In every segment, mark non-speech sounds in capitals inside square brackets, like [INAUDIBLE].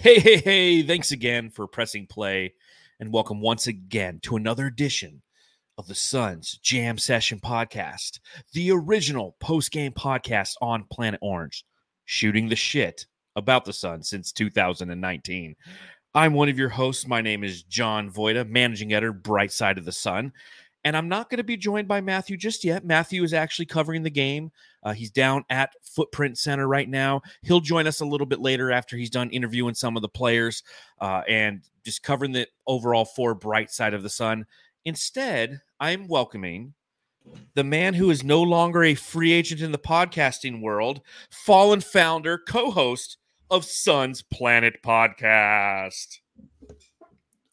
Hey, hey, hey, thanks again for pressing play and welcome once again to another edition of the Suns Jam Session Podcast, the original post game podcast on Planet Orange, shooting the shit about the Suns since 2019. I'm one of your hosts. My name is John Voita, managing editor, Bright Side of the Sun. And I'm not going to be joined by Matthew just yet. Matthew is actually covering the game. Uh, he's down at Footprint Center right now. He'll join us a little bit later after he's done interviewing some of the players uh, and just covering the overall four bright side of the sun. Instead, I'm welcoming the man who is no longer a free agent in the podcasting world, fallen founder, co host of Suns Planet Podcast.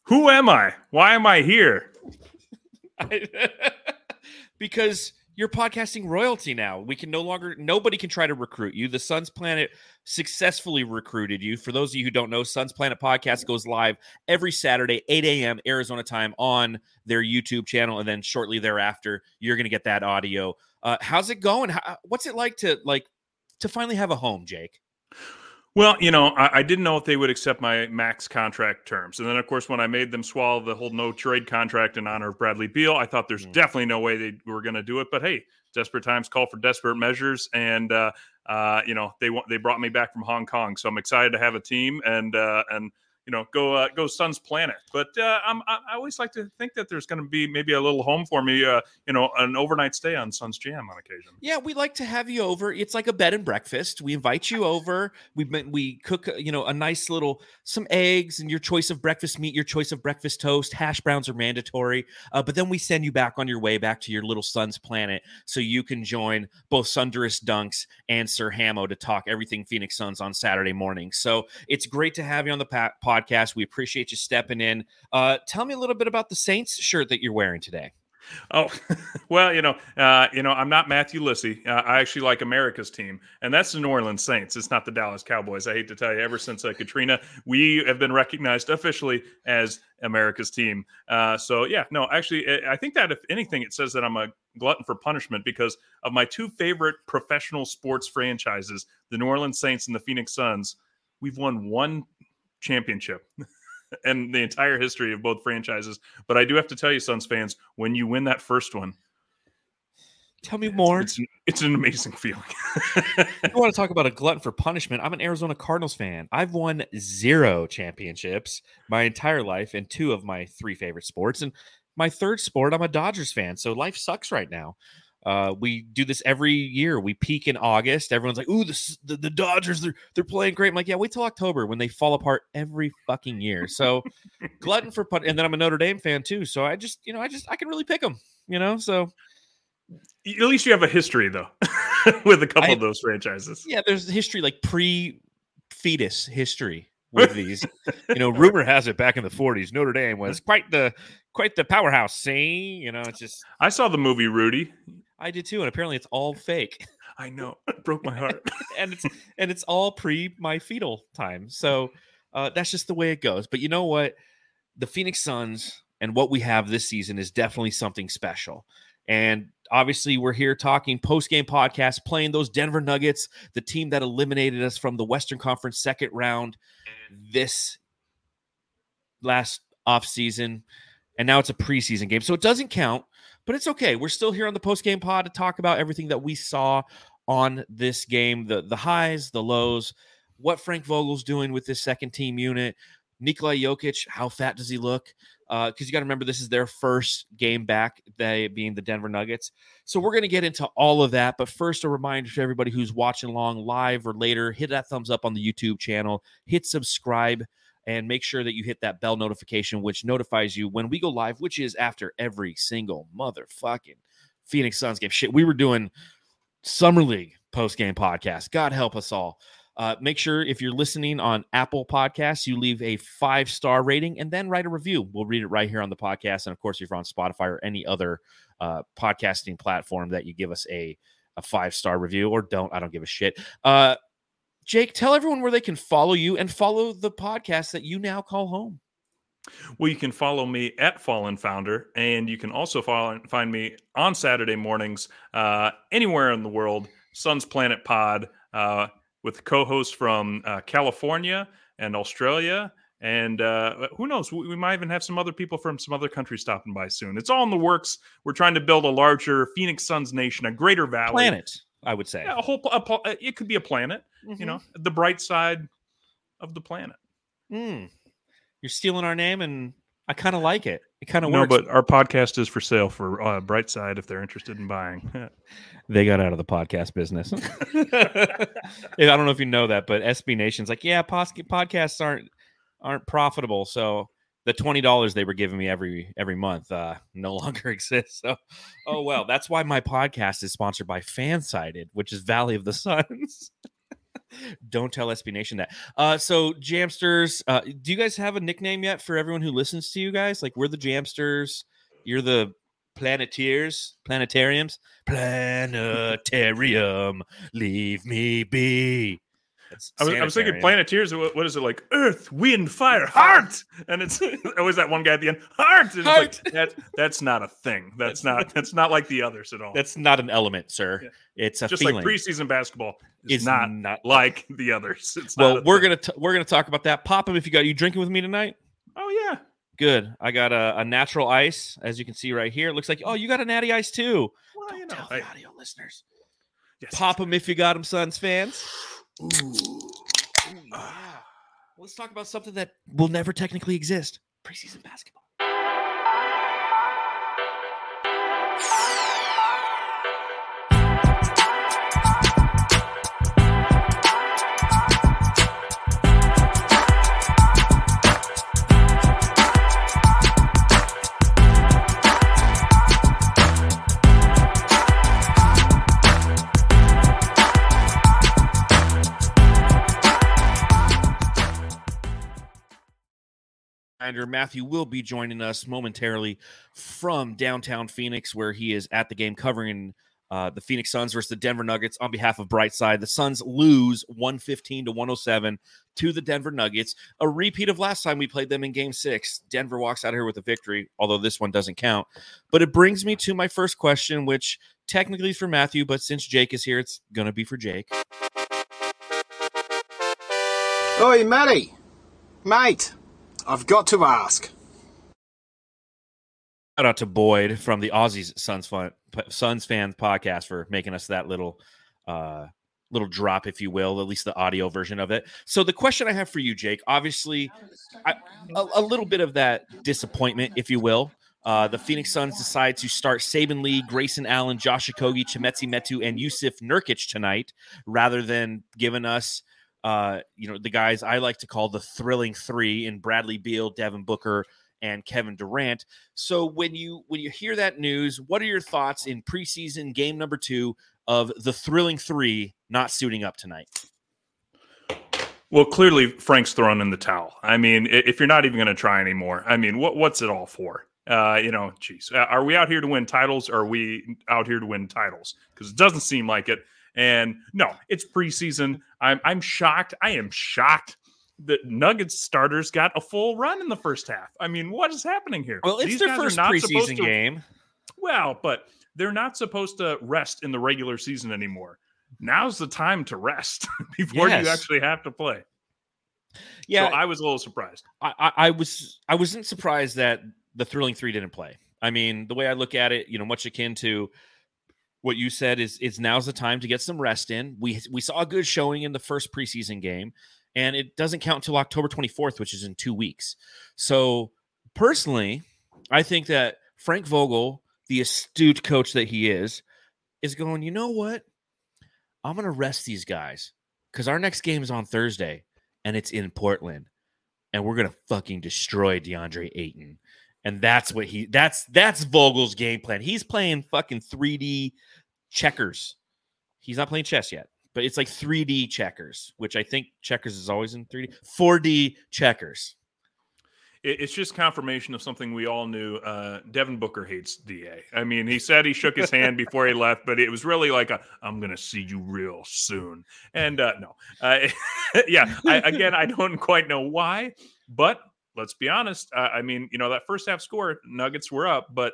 Who am I? Why am I here? [LAUGHS] because you're podcasting royalty now. We can no longer, nobody can try to recruit you. The Suns Planet successfully recruited you. For those of you who don't know, Suns Planet podcast goes live every Saturday, 8 a.m. Arizona time on their YouTube channel. And then shortly thereafter, you're to get that audio. Uh, how's it going? How, what's it like to like to finally have a home, Jake? Well, you know, I, I, didn't know if they would accept my max contract terms. And then, of course, when I made them swallow the whole no trade contract in honor of Bradley Beal, I thought there's mm. definitely no way they were going to do it. But hey, desperate times call for desperate measures. And, uh, uh, you know, they they brought me back from Hong Kong. So I'm excited to have a team and, uh, and, you know, go uh, go Suns Planet. But uh, I always like to think that there's going to be maybe a little home for me, uh, you know, an overnight stay on Suns Jam on occasion. Yeah, we like to have you over. It's like a bed and breakfast. We invite you over. We we cook, you know, a nice little some eggs and your choice of breakfast meat, your choice of breakfast toast. Hash browns are mandatory. Uh, but then we send you back on your way back to your little Suns Planet so you can join both Sunderous Dunks and Sir Hamo to talk everything Phoenix Suns on Saturday morning. So it's great to have you on the podcast podcast. We appreciate you stepping in. Uh, tell me a little bit about the Saints shirt that you're wearing today. Oh, [LAUGHS] well, you know, uh, you know, I'm not Matthew Lissy. Uh, I actually like America's team, and that's the New Orleans Saints. It's not the Dallas Cowboys. I hate to tell you, ever since uh, Katrina, we have been recognized officially as America's team. Uh, so, yeah, no, actually, I think that if anything, it says that I'm a glutton for punishment because of my two favorite professional sports franchises, the New Orleans Saints and the Phoenix Suns. We've won one championship [LAUGHS] and the entire history of both franchises. But I do have to tell you, Suns fans, when you win that first one, tell me more. It's, it's, an amazing feeling. I want to talk about a glutton for punishment. I'm an Arizona Cardinals fan. I've won zero championships my entire life in two of my three favorite sports. And my third sport, I'm a Dodgers fan. So life sucks right now. Uh, we do this every year. We peak in August. Everyone's like, "Ooh, the, the, the Dodgers, they're they're playing great." I'm like, "Yeah, wait till October when they fall apart every fucking year." So, [LAUGHS] glutton for put, and then I'm a Notre Dame fan too. So I just, you know, I just I can really pick them, you know. So at least you have a history though [LAUGHS] with a couple I, of those franchises. Yeah, there's history like pre fetus history with these. you know, rumor has it back in the 40s, Notre Dame was quite the quite the powerhouse. See, you know, it's just. I saw the movie Rudy. I did too, and apparently it's all fake. [LAUGHS] I know, it [LAUGHS] broke my heart. [LAUGHS] and it's and it's all pre my fetal time. So uh, that's just the way it goes. But you know what? The Phoenix Suns and what we have this season is definitely something special. And obviously, we're here talking post game podcast, playing those Denver Nuggets, the team that eliminated us from the Western Conference second round this last off season, and now it's a preseason game, so it doesn't count but it's okay. We're still here on the post game pod to talk about everything that we saw on this game the the highs, the lows, what Frank Vogel's doing with this second team unit. Nikola Jokic, how fat does he look? Because uh, you got to remember, this is their first game back, they being the Denver Nuggets. So we're going to get into all of that. But first, a reminder to everybody who's watching along live or later hit that thumbs up on the YouTube channel, hit subscribe and make sure that you hit that bell notification, which notifies you when we go live, which is after every single motherfucking Phoenix Suns game. Shit, we were doing Summer League post game podcast. God help us all. Uh, make sure if you're listening on Apple Podcasts, you leave a five star rating and then write a review. We'll read it right here on the podcast. And of course, if you're on Spotify or any other uh, podcasting platform, that you give us a a five star review or don't. I don't give a shit. Uh, Jake, tell everyone where they can follow you and follow the podcast that you now call home. Well, you can follow me at Fallen Founder, and you can also follow, find me on Saturday mornings uh, anywhere in the world. Suns Planet Pod uh, with co-hosts from uh, California, and Australia. And uh, who knows? We, we might even have some other people from some other countries stopping by soon. It's all in the works. We're trying to build a larger Phoenix Suns nation, a greater valley Planet, I would say. Yeah, a whole. A, pl- it could be a planet. Mhm. You know, the bright side of the planet. Mm. You're stealing our name, and I kind of like it. It kind of No, works. but our podcast is for sale for uh, Brightside if they're interested in buying. [LAUGHS] they got out of the podcast business. [LAUGHS] I don't know if you know that, but SB Nation's like, yeah, pos- podcasts aren't aren't profitable, so the twenty dollars they were giving me every every month uh, no [LAUGHS] longer exists. So, oh well, that's why my podcast is sponsored by Fansided, which is Valley of the Suns. Don't tell SB Nation that. Uh, so Jamsters, uh, do you guys have a nickname yet for everyone who listens to you guys? Like we're the Jamsters, you're the Planeteers, Planetariums, Planetarium, leave me be. That's I was, I was thinking sanitarium. Planeteers. What, what is it like? Earth, wind, fire, heart, and it's [LAUGHS] oh, always that one guy at the end. Heart. And it's Heart. Like, that, that's not a thing. That's That's not. [LAUGHS] That's not like the others at all. That's not an element, sir. Yeah. It's a just feeling. like preseason basketball is it's not, not like [LAUGHS] the others. It's Well, not we're thing. gonna t- we're gonna talk about that. Pop 'em if you got you drinking with me tonight. Oh yeah. Good. I got a, a natural ice, as you can see right here. It looks like oh, you got a natty ice too. Well, Don't you know. tell hey, the audio listeners. yes, Pop them if you got them, Suns fans. Ooh. yeah. Let's talk about something that will never technically exist: preseason basketball. Reminder, Matthew will be joining us momentarily from downtown Phoenix, where he is at the game covering uh, the Phoenix Suns versus the Denver Nuggets on behalf of Brightside. The Suns lose 115 to 107 to the Denver Nuggets. A repeat of last time we played them in game six. Denver walks out of here with a victory, although this one doesn't count. But it brings me to my first question, which technically is for Matthew, but since Jake is here, it's going to be for Jake. Oi, Matty! Mate, I've got to ask. Shout out to Boyd from the Aussies Suns Suns fans podcast for making us that little uh little drop, if you will, at least the audio version of it. So the question I have for you, Jake, obviously I, a, a little bit of that disappointment, if you will. Uh, the Phoenix Suns decide to start Saben Lee, Grayson Allen, Josh Okogie, Chimezie Metu, and Jusuf Nurkic tonight, rather than giving us, uh, you know, the guys I like to call the thrilling three in Bradley Beal, Devin Booker, and Kevin Durant. So when you when you hear that news, what are your thoughts in preseason game number two of the thrilling three not suiting up tonight? Well, clearly Frank's thrown in the towel. I mean, if you're not even going to try anymore, I mean, what what's it all for? Uh, you know, geez, uh, are we out here to win titles? Or are we out here to win titles? Because it doesn't seem like it. And no, it's preseason. I'm I'm shocked. I am shocked that Nuggets starters got a full run in the first half. I mean, what is happening here? Well, it's These their first preseason to- game. Well, but they're not supposed to rest in the regular season anymore. Now's the time to rest [LAUGHS] before Yes. you actually have to play. Yeah, so I was a little surprised. I, I, I was I wasn't surprised that the thrilling three didn't play. I mean, the way I look at it, you know, much akin to what you said is is now's the time to get some rest in. We we saw a good showing in the first preseason game, and it doesn't count until October 24th, which is in two weeks. So personally, I think that Frank Vogel, the astute coach that he is, is going, you know what? I'm gonna rest these guys because our next game is on Thursday and it's in Portland and we're gonna fucking destroy DeAndre Ayton. And that's what he that's that's Vogel's game plan. He's playing fucking 3D checkers. He's not playing chess yet, but it's like 3D checkers, which I think checkers is always in 3D. 4D checkers. It's just confirmation of something we all knew. Uh, Devin Booker hates Da. I mean, he said he shook his hand [LAUGHS] before he left, but it was really like a "I'm gonna see you real soon." And uh, no, uh, [LAUGHS] yeah, I, again, I don't [LAUGHS] quite know why, but let's be honest. Uh, I mean, you know, that first half score, Nuggets were up, but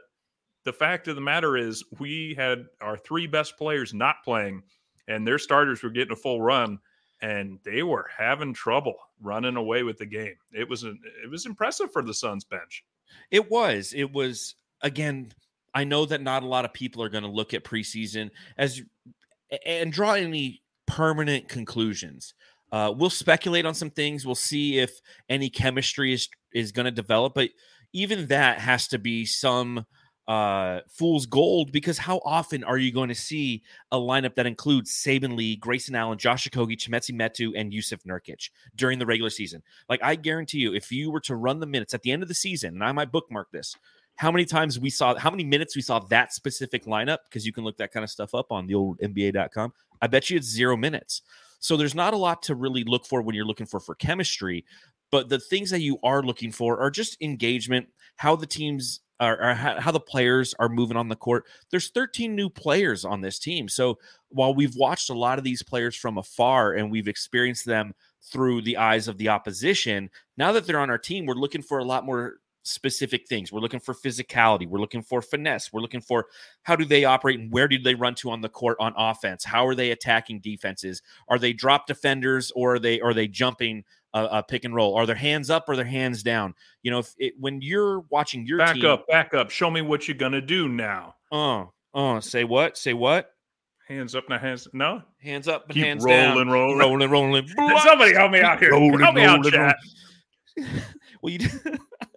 the fact of the matter is, we had our three best players not playing, and their starters were getting a full run. and they were having trouble running away with the game. It was an, it was impressive for the Suns bench. It was. It was again. I know that not a lot of people are going to look at preseason as and draw any permanent conclusions. Uh, we'll speculate on some things. We'll see if any chemistry is is going to develop, but even that has to be some uh, fool's gold because how often are you going to see a lineup that includes Saben Lee, Grayson Allen, Josh Okogie, Chimezie Metu, and Jusuf Nurkic during the regular season? Like, I guarantee you, if you were to run the minutes at the end of the season, and I might bookmark this, how many times we saw, how many minutes we saw that specific lineup, because you can look that kind of stuff up on the old NBA.com. I bet you it's zero minutes. So there's not a lot to really look for when you're looking for for chemistry, but the things that you are looking for are just engagement, how the teams are, are how, how, the players are moving on the court. There's 13 new players on this team. So while we've watched a lot of these players from afar and we've experienced them through the eyes of the opposition, now that they're on our team, we're looking for a lot more specific things. We're looking for physicality. We're looking for finesse. We're looking for how do they operate and where do they run to on the court on offense? How are they attacking defenses? Are they drop defenders or are they are they jumping a, a pick and roll? Are their hands up or their hands down? You know, if it, when you're watching your back team, up, back up. Show me what you're gonna do now. Oh, uh, oh, uh, say what? Say what? Hands up, now hands no. Hands up, Keep hands rolling, down. rolling, rolling, rolling. rolling. Somebody help me out here. Rolling, help me out, chat. [LAUGHS] well, you [LAUGHS]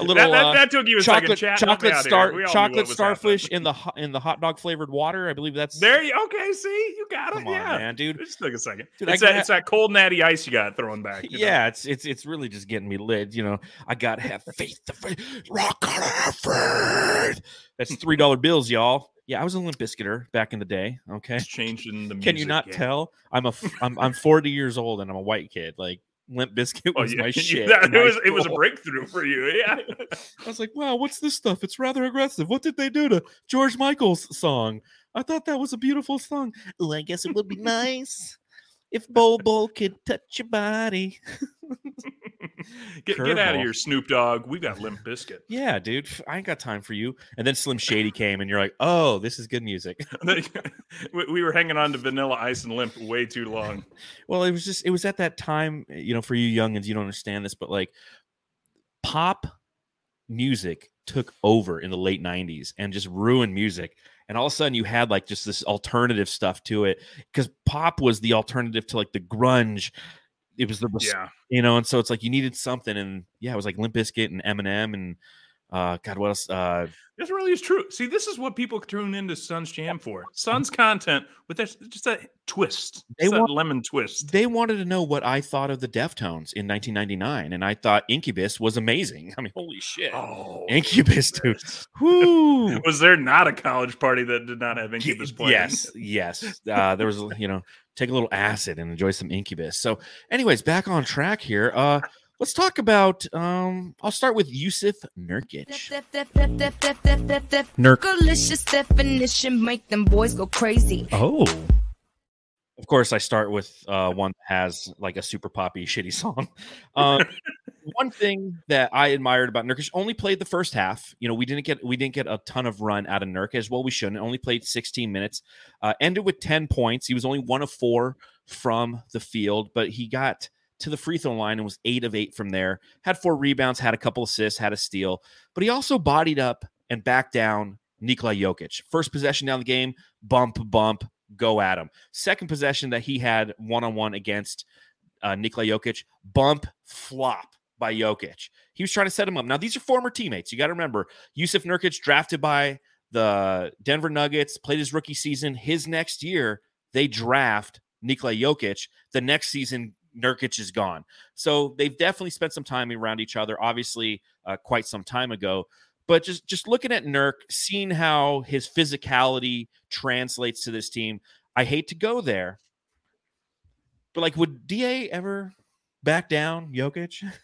a little That, that, uh, that took you a chocolate second. Chat, chocolate star We all knew chocolate starfish happening. in the ho- in the hot dog flavored water. I believe that's There you okay? See, you got it. Come on, yeah, man, dude. It just took a second. Dude, it's, that, it's that cold natty ice you got thrown back. you know? yeah, it's it's it's really just getting me lit. You know, I gotta have faith. The faith, rock faith. That's three dollar bills, y'all. Yeah, I was a Limp Biscuiter back in the day. Okay, It's changing the music. can you not game. tell? I'm a I'm I'm 40 years old and I'm a white kid. Like Limp Bizkit Oh, was yeah. my [LAUGHS] shit. That- it was it was a breakthrough for you. Yeah. [LAUGHS] I was like, wow, what's this stuff? It's rather aggressive. What did they do to George Michael's song? I thought that was a beautiful song. Oh, I guess it would be [LAUGHS] nice if Bobo could touch your body. [LAUGHS] get, get out of here, Snoop Dogg. We've got Limp [LAUGHS] Bizkit. Yeah, dude, I ain't got time for you. And then Slim Shady came, and you're like, oh, this is good music. [LAUGHS] we we were hanging on to Vanilla Ice and Limp way too long. Well, it was just, it was at that time, you know, for you youngins, you don't understand this, but like pop music took over in the late 90s and just ruined music. And all of a sudden you had like just this alternative stuff to it because pop was the alternative to like the grunge. It was the, Yeah. you know, and so it's like you needed something. And yeah, it was like Limp Bizkit and Eminem and uh, God, what else? Uh, This really is true. See, this is what people tune into Sun's Jam for. Sun's content with that just that twist. They It's that want- lemon twist. they wanted to know what I thought of the Deftones in 1999, and I thought Incubus was amazing. [LAUGHS] I mean, holy shit, Oh, Incubus, dude. Whoo. [LAUGHS] Was there not a college party that did not have Incubus playing? Yes, yes. Uh, there was, you know, take a little acid and enjoy some Incubus. So, anyways, back on track here. Uh, let's talk about. Um, I'll start with Jusuf Nurkic. Nurk. Delicious definition make them boys go crazy. Oh. Of course, I start with uh, one that has like a super poppy, shitty song. Um, [LAUGHS] one thing that I admired about Nurkic only played the first half. You know, we didn't get we didn't get a ton of run out of Nurk as well. We shouldn't. Only played 16 minutes. Uh, ended with 10 points. He was only one of four from the field, but he got to the free throw line and was eight of eight from there. Had four rebounds, had a couple assists, had a steal, but he also bodied up and backed down Nikola Jokic. First possession down the game, bump, bump, go at him. Second possession that he had one on one against uh, Nikola Jokic, bump, flop by Jokic. He was trying to set him up. Now, these are former teammates. You got to remember, Jusuf Nurkic drafted by the Denver Nuggets, played his rookie season. His next year, they draft Nikola Jokic. The next season, Nurkic is gone. So they've definitely spent some time around each other, obviously, uh, quite some time ago. But just just looking at Nurk, seeing how his physicality translates to this team, I hate to go there. But like, would Da ever back down Jokic? [LAUGHS]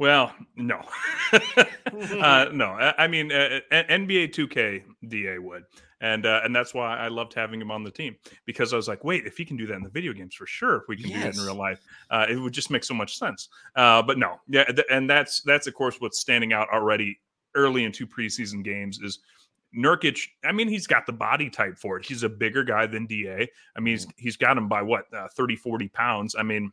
Well, no, [LAUGHS] [LAUGHS] uh, no. I, I mean, uh, uh, NBA 2K Da would, and uh, and that's why I loved having him on the team because I was like, wait, if he can do that in the video games, for sure, if we can do that in real life. Uh, it would just make so much sense. Uh, but no, yeah, th- and that's that's of course what's standing out already early in two preseason games is Nurkic, I mean, he's got the body type for it. He's a bigger guy than Da. I mean, he's he's got him by what uh, 30, 40 pounds. I mean,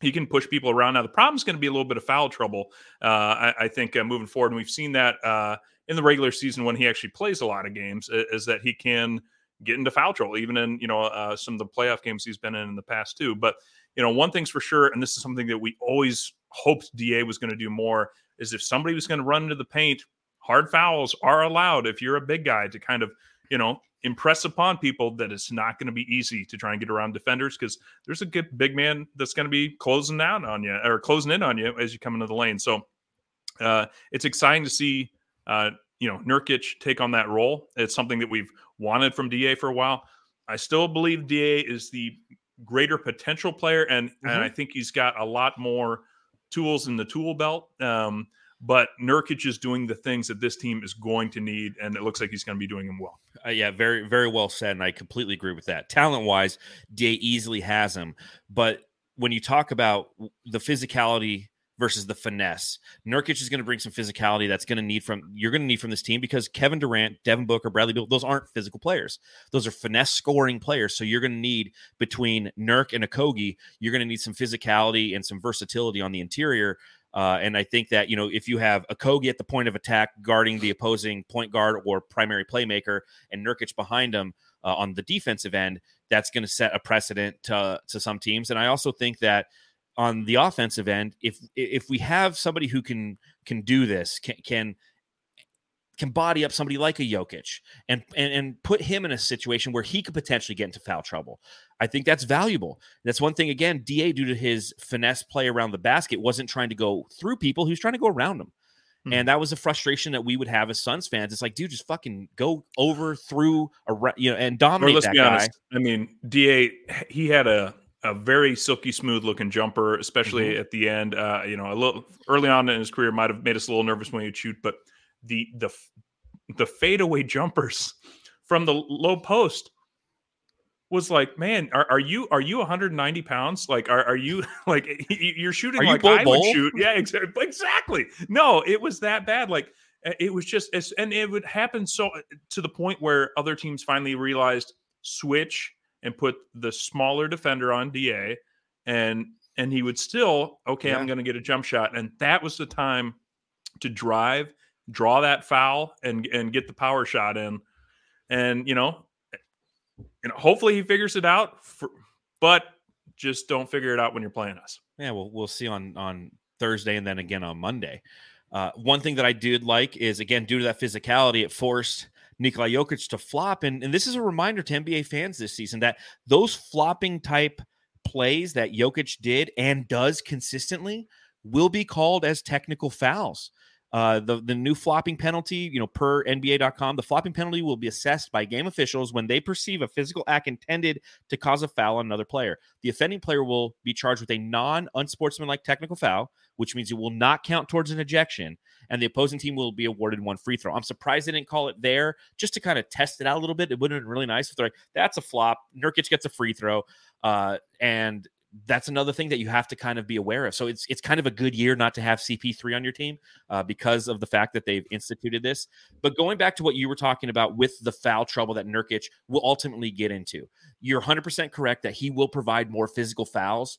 he can push people around. Now the problem is going to be a little bit of foul trouble. Uh, I, I, think uh, moving forward, and we've seen that uh, in the regular season when he actually plays a lot of games, is that he can get into foul trouble, even in you know uh, some of the playoff games he's been in in the past too. But you know, one thing's for sure, and this is something that we always hoped Da was going to do more, is if somebody was going to run into the paint, hard fouls are allowed if you're a big guy to kind of you know impress upon people that it's not going to be easy to try and get around defenders because there's a good big man that's going to be closing down on you or closing in on you as you come into the lane. So uh, it's exciting to see uh, you know Nurkic take on that role. It's something that we've wanted from Da for a while. I still believe Da is the greater potential player, and mm-hmm. and I think he's got a lot more tools in the tool belt. Um, but Nurkic is doing the things that this team is going to need, and it looks like he's going to be doing them well. Uh, yeah, very, very well said, and I completely agree with that. Talent wise, Da easily has him, but when you talk about the physicality versus the finesse, Nurkic is going to bring some physicality that's going to need from you're going to need from this team because Kevin Durant, Devin Booker, Bradley Beal, those aren't physical players; those are finesse scoring players. So you're going to need between Nurk and Okogie, you're going to need some physicality and some versatility on the interior uh, and I think that, you know, if you have Okogie at the point of attack guarding the opposing point guard or primary playmaker and Nurkic behind him uh, on the defensive end, that's going to set a precedent to, to some teams. And I also think that on the offensive end, if if we have somebody who can can do this, can, can can body up somebody like a Jokic and, and and put him in a situation where he could potentially get into foul trouble. I think that's valuable. That's one thing. Again, Da, due to his finesse play around the basket, wasn't trying to go through people; he was trying to go around them. Mm-hmm. And that was a frustration that we would have as Suns fans. It's like, dude, just fucking go over through, a, you know, and dominate. Or let's be guy. honest. I mean, Da, he had a a very silky smooth looking jumper, especially mm-hmm. at the end. Uh, you know, a little early on in his career might have made us a little nervous when he'd shoot, but the the the fadeaway jumpers [LAUGHS] from the low post was like, man, are, are you are you 190 pounds? Like, are, are you [LAUGHS] like you're shooting are like you I would shoot? Yeah, [LAUGHS] exactly. Exactly. No, it was that bad. Like, it was just, and it would happen so to the point where other teams finally realized switch and put the smaller defender on Da, and and he would still okay, yeah. I'm going to get a jump shot, and that was the time to drive draw that foul and and get the power shot in. And you know, you know, hopefully he figures it out. For, but just don't figure it out when you're playing us. Yeah, well, we'll see on on Thursday and then again on Monday. Uh, one thing that I did like is again due to that physicality, it forced Nikola Jokic to flop, and and this is a reminder to NBA fans this season that those flopping type plays that Jokic did and does consistently will be called as technical fouls. Uh, the, the new flopping penalty, you know, per NBA.com, the flopping penalty will be assessed by game officials when they perceive a physical act intended to cause a foul on another player. The offending player will be charged with a non unsportsmanlike technical foul, which means it will not count towards an ejection, and the opposing team will be awarded one free throw. I'm surprised they didn't call it there just to kind of test it out a little bit. It would have been really nice if they're like, that's a flop. Nurkic gets a free throw. Uh, and that's another thing that you have to kind of be aware of. So it's it's kind of a good year not to have CP3 on your team uh, because of the fact that they've instituted this. But going back to what you were talking about with the foul trouble that Nurkic will ultimately get into, you're 100% correct that he will provide more physical fouls,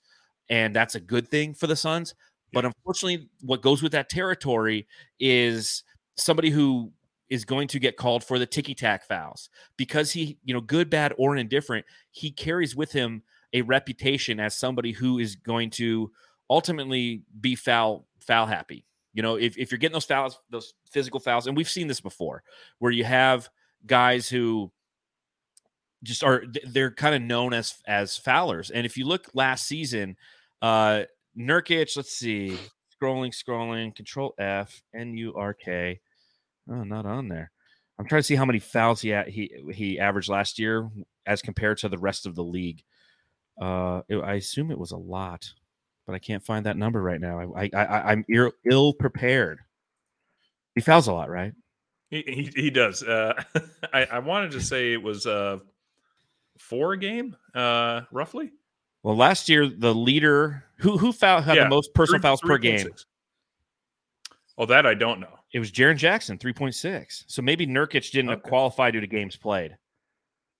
and that's a good thing for the Suns. But unfortunately, what goes with that territory is somebody who is going to get called for the ticky tack fouls because he, you know, good, bad, or indifferent, he carries with him a reputation as somebody who is going to ultimately be foul foul happy. You know, if, if you're getting those fouls, those physical fouls, and we've seen this before, where you have guys who just are they're kind of known as as foulers. And if you look last season, uh Nurkic, let's see, scrolling, scrolling, control F, N U R K. Oh, not on there. I'm trying to see how many fouls he he he averaged last year as compared to the rest of the league. Uh, it, I assume it was a lot, but I can't find that number right now. I, I, am Ill, ill prepared. He fouls a lot, right? He he, he does. Uh, [LAUGHS] I I wanted to say it was uh four a game, uh, roughly. Well, last year the leader who who foul had yeah, the most personal three, fouls three, per game. Six. Oh, that I don't know. It was Jaren Jackson, 3.6. So maybe Nurkic didn't Okay. qualify due to games played.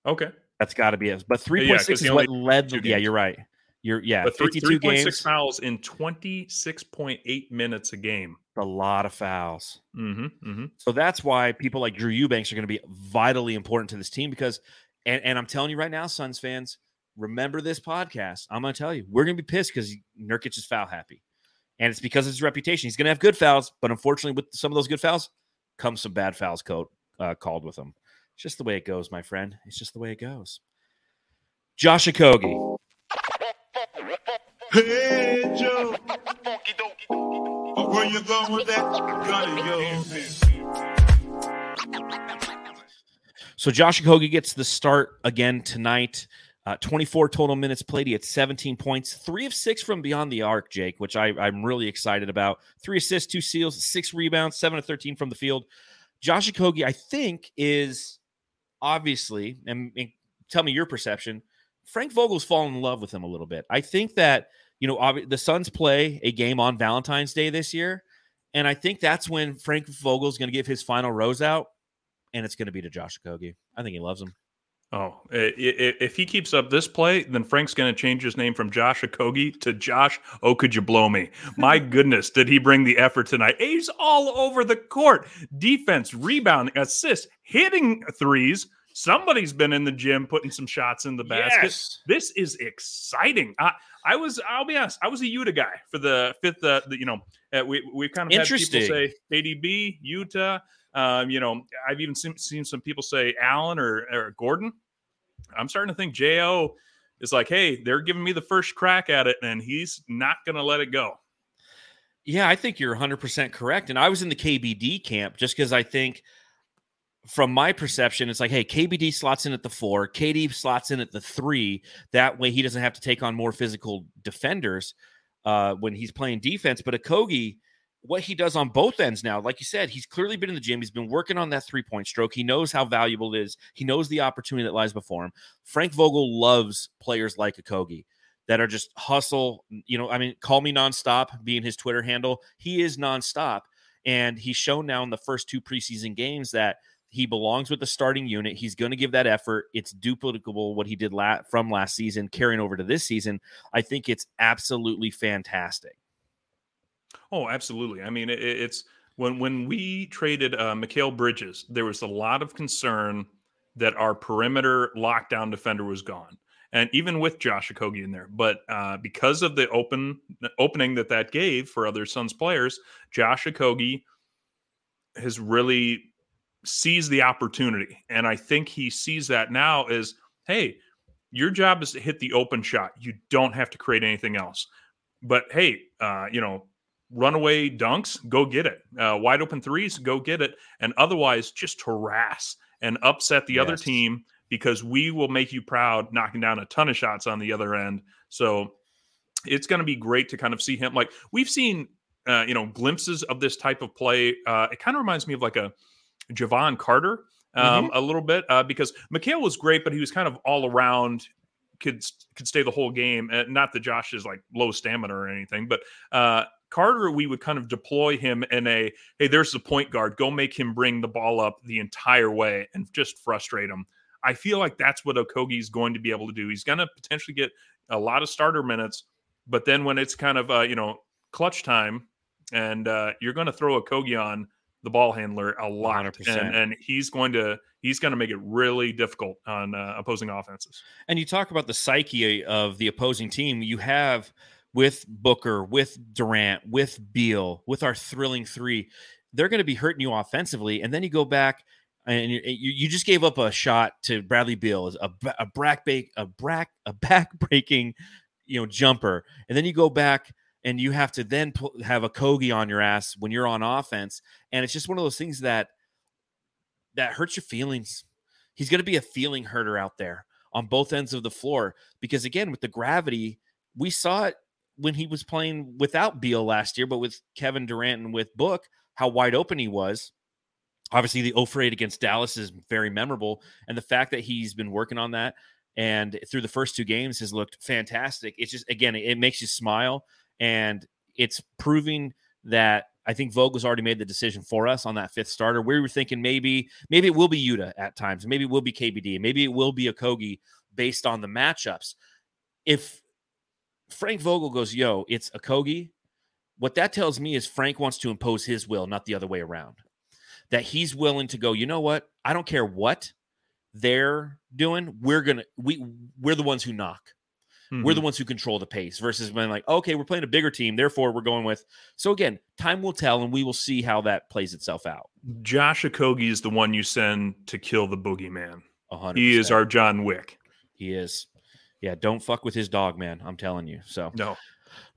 Okay. That's got to be it. But 3.6 'cause is what led the. Yeah, you're right. You're, yeah, But three, 52 3.6 games. fouls in 26.8 minutes a game. A lot of fouls. Mm-hmm. Mm-hmm. So that's why people like Drew Eubanks are going to be vitally important to this team because, and, and I'm telling you right now, Suns fans, remember this podcast. I'm going to tell you, we're going to be pissed because Nurkic is foul happy. And it's because of his reputation. He's going to have good fouls, but unfortunately, with some of those good fouls, comes some bad fouls co- uh, called with them. It's just the way it goes, my friend. It's just the way it goes. Josh Okogie. Hey Joe, where you going with that yours? So Josh Okogie gets the start again tonight. Uh, 24 total minutes played. He had 17 points, three of six from beyond the arc, Jake, which I, I'm really excited about. Three assists, two steals, six rebounds, seven of 13 from the field. Josh Okogie, I think, is obviously, and, and tell me your perception. Frank Vogel's fallen in love with him a little bit. I think that, you know, the Suns play a game on Valentine's Day this year. And I think that's when Frank Vogel's going to give his final rose out and it's going to be to Josh Okogie. I think he loves him. Oh, if he keeps up this play, then Frank's going to change his name from Josh Okogie to Josh. Oh, could you blow me? My [LAUGHS] goodness, did he bring the effort tonight? He's all over the court. Defense, rebounding, assist, hitting threes. Somebody's been in the gym putting some shots in the basket. Yes. This is exciting. I, I was, I'll be honest, I was a Yuta guy for the fifth. Uh, the, you know, uh, we we've kind of had people say ADB Utah. Um, you know, I've even seen, seen some people say Allen or, or Gordon. I'm starting to think Jo is like, hey, they're giving me the first crack at it, and he's not going to let it go. Yeah, I think you're 100% correct. And I was in the KBD camp just because I think, from my perception, it's like, hey, KBD slots in at the four, KD slots in at the three. That way he doesn't have to take on more physical defenders uh, when he's playing defense. But Okogie, what he does on both ends now, like you said, he's clearly been in the gym. He's been working on that three point stroke. He knows how valuable it is. He knows the opportunity that lies before him. Frank Vogel loves players like Okogie that are just hustle. You know, I mean, call me nonstop being his Twitter handle. He is nonstop. And he's shown now in the first two preseason games that he belongs with the starting unit. He's going to give that effort. It's duplicable what he did la- from last season, carrying over to this season. I think it's absolutely fantastic. Oh, absolutely. I mean, it, it's when when we traded uh, Mikal Bridges, there was a lot of concern that our perimeter lockdown defender was gone, and even with Josh Okogie in there. But uh, because of the open opening that that gave for other Suns players, Josh Okogie has really seized the opportunity, and I think he sees that now as, hey, your job is to hit the open shot. You don't have to create anything else. But hey, uh, you know, runaway dunks, go get it. Uh, wide open threes, go get it. And otherwise, just harass and upset the other team because we will make you proud, knocking down a ton of shots on the other end. So it's going to be great to kind of see him. Like we've seen, uh, you know, glimpses of this type of play. Uh, it kind of reminds me of like a Jevon Carter um, a little bit uh, because Mikal was great, but he was kind of all around. Could could stay the whole game. Uh, not that Josh is like low stamina or anything, but uh, Carter, we would kind of deploy him in a hey, there's the point guard. Go make him bring the ball up the entire way and just frustrate him. I feel like that's what Okogie is going to be able to do. He's going to potentially get a lot of starter minutes, but then when it's kind of uh, you know clutch time, and uh, you're going to throw Okogie on the ball handler a lot, 100%. and, and he's going to he's going to make it really difficult on uh, opposing offenses. And you talk about the psyche of the opposing team. You have with Booker, with Durant, with Beal, with our thrilling three. They're going to be hurting you offensively, and then you go back and you, you just gave up a shot to Bradley Beal, a a back bake, a back a [LAUGHS] back breaking, you know, jumper, and then you go back and you have to then have a Kogi on your ass when you're on offense, and it's just one of those things that that hurts your feelings. He's going to be a feeling hurter out there on both ends of the floor because again with the gravity we saw it when he was playing without Beal last year but with Kevin Durant and with Book how wide open he was obviously the 0 for 8 against Dallas is very memorable and the fact that he's been working on that and through the first two games has looked fantastic it's just again it makes you smile and it's proving that I think Vogel's already made the decision for us on that fifth starter. We were thinking maybe maybe it will be Yuta at times, maybe it will be KBD, maybe it will be a Kogi based on the matchups. If Frank Vogel goes, yo, it's a Kogi, what that tells me is Frank wants to impose his will, not the other way around. That he's willing to go, you know what? I don't care what they're doing. We're gonna we we're the ones who knock. We're the Mhm. ones who control the pace versus when like, okay, we're playing a bigger team, therefore we're going with. So again, time will tell, and we will see how that plays itself out. Josh Okogie is the one you send to kill the boogeyman. A hundred. He is our John Wick. He is. Yeah, don't fuck with his dog, man. I'm telling you. So No,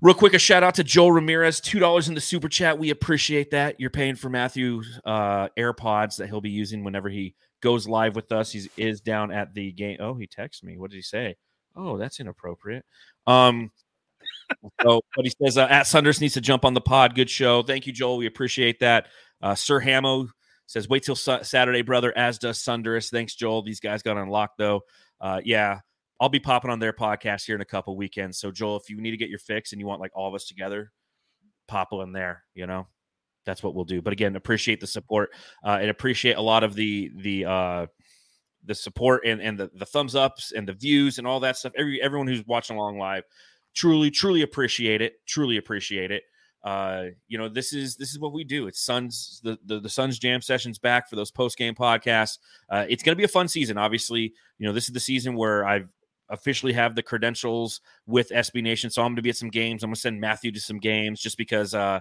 Real quick, a shout out to Joel Ramirez, two dollars in the super chat. We appreciate that. You're paying for Matthew's uh, AirPods that he'll be using whenever he goes live with us. He is down at the game. Oh, he texted me. What did he say? Oh, that's inappropriate. Um, [LAUGHS] so, but he says uh, at Sunders needs to jump on the pod. Good show. Thank you, Joel. We appreciate that. Uh, Sir Hamo says wait till Sa- Saturday, brother. As does Sunders. Thanks, Joel. These guys got unlocked though. Uh, yeah, I'll be popping on their podcast here in a couple weekends. So Joel, if you need to get your fix and you want like all of us together, pop in there. You know, that's what we'll do. But again, appreciate the support uh, and appreciate a lot of the the uh, the support and and the, the thumbs ups and the views and all that stuff. Every everyone who's watching along live, truly truly appreciate it. Truly appreciate it. Uh, you know, this is this is what we do. It's Suns the the, the Suns Jam sessions back for those post game podcasts. Uh, it's going to be a fun season. Obviously, you know, this is the season where I've officially have the credentials with SB Nation. So I'm going to be at some games. I'm going to send Matthew to some games just because uh,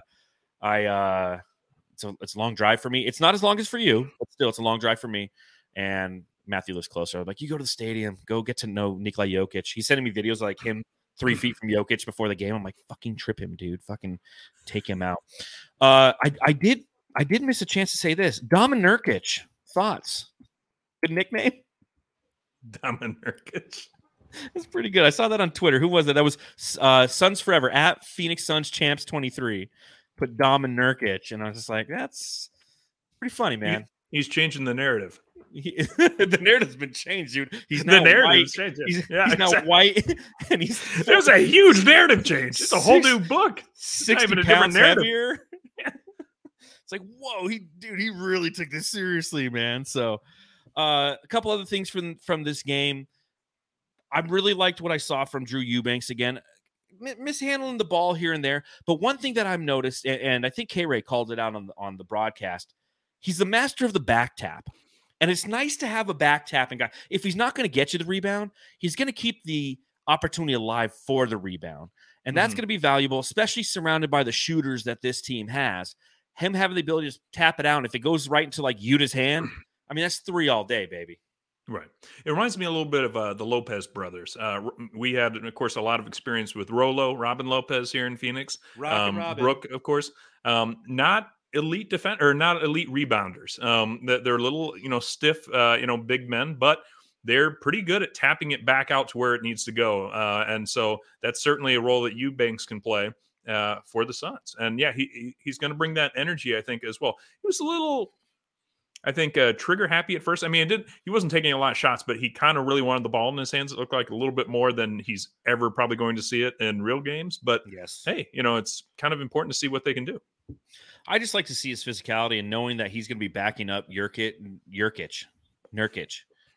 I uh, it's a it's a long drive for me. It's not as long as for you, but still, it's a long drive for me. And Matthew lives closer. I'm like, you go to the stadium, go get to know Nikola Jokic. He's sending me videos like him three feet from Jokic before the game. I'm like, fucking trip him, dude. Fucking take him out. Uh, I I did I did miss a chance to say this. Domin Nurkic, thoughts? Good nickname. Domin Nurkic. [LAUGHS] That's pretty good. I saw that on Twitter. Who was it? That was uh, Suns Forever at Phoenix Suns Champs 23. Put Dom and Nurkic. And I was just like, that's pretty funny, man. He's changing the narrative. He, [LAUGHS] the narrative's been changed, dude. He's the now narrative white. is. He's, yeah, he's now white [LAUGHS] and he's There's a huge narrative change. It's a whole Six- new book. 60 even a different pounds narrative. heavier. it's like, whoa, he dude, he really took this seriously, man. So uh, a couple other things from from this game. I really liked what I saw from Drew Eubanks again. mi- Mishandling the ball here and there, but one thing that I've noticed, a- and I think K Ray called it out on the, on the broadcast, he's the master of the back tap, and it's nice to have a back tapping guy. If he's not going to get you the rebound, he's going to keep the opportunity alive for the rebound. And that's Mhm. going to be valuable, especially surrounded by the shooters that this team has. Him having the ability to tap it out. And if it goes right into like Yuta's hand, I mean, that's three all day, baby. Right. It reminds me a little bit of uh, the Lopez brothers. Uh, we had, of course, a lot of experience with Rolo, Robin Lopez here in Phoenix. Um, Brooke, of course, um, not elite defend or not elite rebounders. Um, they're little, you know, stiff, uh, you know, big men, but they're pretty good at tapping it back out to where it needs to go. Uh, and so that's certainly a role that Eubanks can play uh, for the Suns. And yeah, he he's going to bring that energy, I think, as well. He was a little. I think uh, trigger happy at first. I mean, it did. He wasn't taking a lot of shots, but he kind of really wanted the ball in his hands. It looked like a little bit more than he's ever probably going to see it in real games. But Yes. hey, you know, it's kind of important to see what they can do. I just like to see his physicality and knowing that he's going to be backing up Yurkic, Yurkic, Nurkic,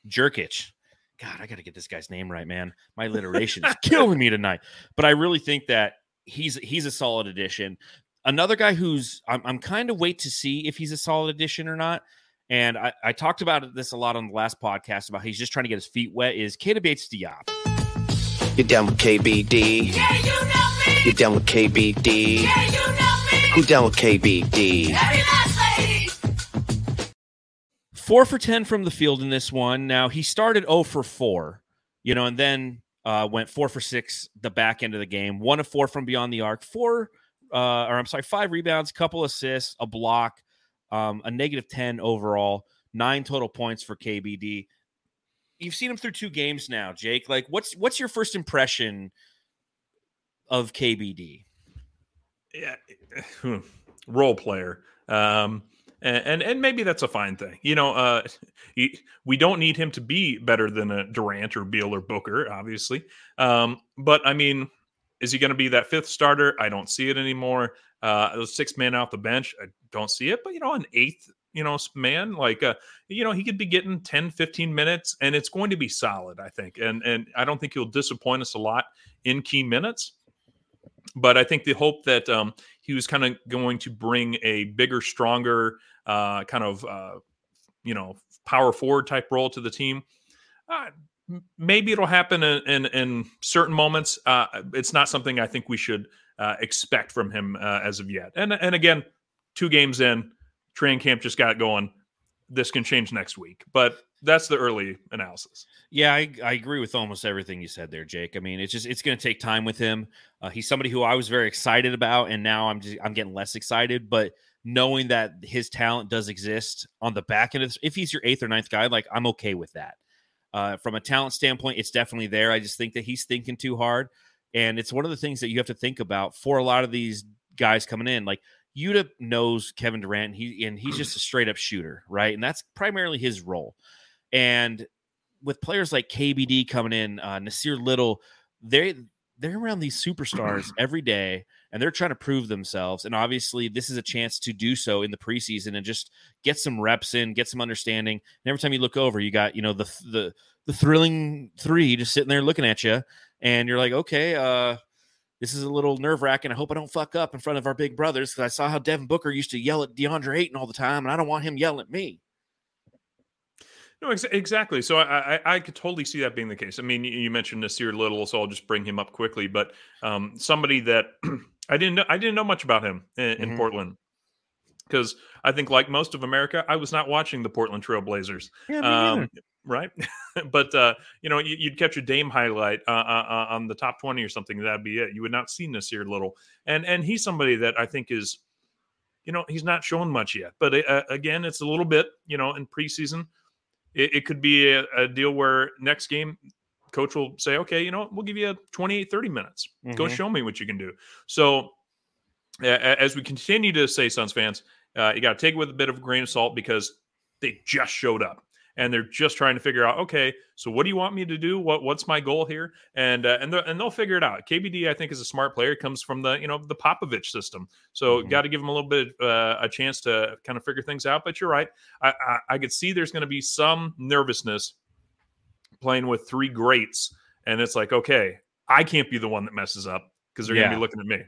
Jerkic. God, I got to get this guy's name right, man. My alliteration is [LAUGHS] killing me tonight. But I really think that he's he's a solid addition. Another guy who's I'm, I'm kind of wait to see if he's a solid addition or not. And I, I talked about this a lot on the last podcast about he's just trying to get his feet wet. Is Keita Bates-Diop? You're down with KBD. Yeah, you know me. You're down with KBD. Yeah, you know me. Who's down with KBD? Every last lady. four for 10 from the field in this one. Now he started 0 for 4, you know, and then uh, went 4 for 6 the back end of the game. One of four from beyond the arc, four, uh, or I'm sorry, five rebounds, couple assists, a block, um, a negative 10 overall, nine total points for KBD. You've seen him through two games now, Jake. Like, what's what's your first impression of KBD? Yeah, role player. Um, and, and and maybe that's a fine thing. You know, uh, he, we don't need him to be better than a Durant or Beal or Booker, obviously. Um, but I mean, is he going to be that fifth starter? I don't see it anymore. Uh, six men off the bench, I don't see it. But you know, an eighth, you know, man, like uh, you know, he could be getting 10, 15 minutes, and it's going to be solid, I think. And and I don't think he'll disappoint us a lot in key minutes. But I think the hope that um, he was kind of going to bring a bigger, stronger, uh, kind of uh, you know, power forward type role to the team. Uh, maybe it'll happen in in, in certain moments. Uh, it's not something I think we should uh, expect from him uh, as of yet. And and again, two games in, training camp just got going. This can change next week, but that's the early analysis. Yeah, I, I agree with almost everything you said there, Jake. I mean, it's just it's going to take time with him. Uh, he's somebody who I was very excited about, and now I'm just I'm getting less excited. But knowing that his talent does exist on the back end of this, if he's your eighth or ninth guy, like I'm okay with that. Uh, from a talent standpoint, it's definitely there. I just think that he's thinking too hard, and it's one of the things that you have to think about for a lot of these guys coming in. Like Yuta knows Kevin Durant, he and he's just a straight up shooter, right? And that's primarily his role. And with players like KBD coming in, uh, Nassir Little, they they're around these superstars every day, and they're trying to prove themselves. And obviously, this is a chance to do so in the preseason and just get some reps in, get some understanding. And every time you look over, you got you know the the the thrilling three just sitting there looking at you, and you're like, okay, uh, this is a little nerve wracking. I hope I don't fuck up in front of our big brothers because I saw how Devin Booker used to yell at DeAndre Ayton all the time, and I don't want him yelling at me. No, ex- exactly. So I, I I could totally see that being the case. I mean, you you mentioned Nassir Little, so I'll just bring him up quickly. But um, somebody that [CLEARS THROAT] I didn't know, I didn't know much about him in, in Mhm. Portland because I think, like most of America, I was not watching the Portland Trail Blazers. Yeah, Um, right, [LAUGHS] but uh, you know, you, you'd catch a Dame highlight uh, uh, uh, on the top twenty or something. That'd be it. You would not see Nassir Little, and and he's somebody that I think is, you know, he's not shown much yet. But uh, again, it's a little bit, you know, in preseason it, it could be a, a deal where next game coach will say okay you know what, we'll give you 28 30 minutes. Go Mhm. show me what you can do. So as we continue to say suns fans uh, you got to take it with a bit of a grain of salt because they just showed up and they're just trying to figure out okay so what do you want me to do? What what's my goal here? And uh, and, and they'll figure it out. Kbd i think is a smart player. Comes from the you know the popovich system. So Mhm. got to give him a little bit uh, a chance to kind of figure things out. But you're right. I, I, I could see there's going to be some nervousness playing with three greats, and it's like, okay, I can't be the one that messes up because they're going to be looking at me.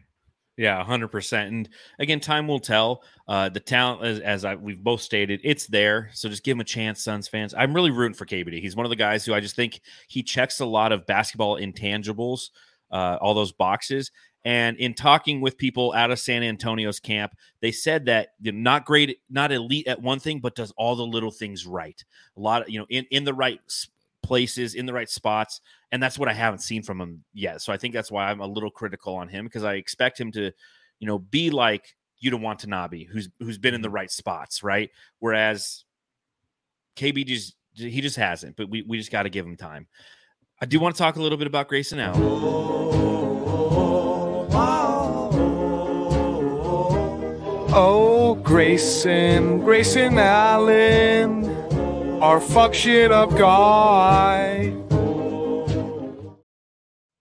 Yeah, hundred percent. And again, time will tell. Uh, the talent, as, as I, we've both stated, it's there. So just give him a chance, Suns fans. I'm really rooting for KBD. He's one of the guys who I just think he checks a lot of basketball intangibles, uh, all those boxes. And in talking with people out of San Antonio's camp, they said that you know, not great, not elite at one thing, but does all the little things right. A lot of you know in in the right places, in the right spots, and that's what I haven't seen from him yet. So I think that's why I'm a little critical on him because I expect him to, you know, be like Yuta Watanabe, who's who's been in the mm-hmm. right spots, right? Whereas KB just he just hasn't, but we we just got to give him time. I do want to talk a little bit about Grayson Allen. Oh, Grayson, Grayson Allen, our fuck shit up guy.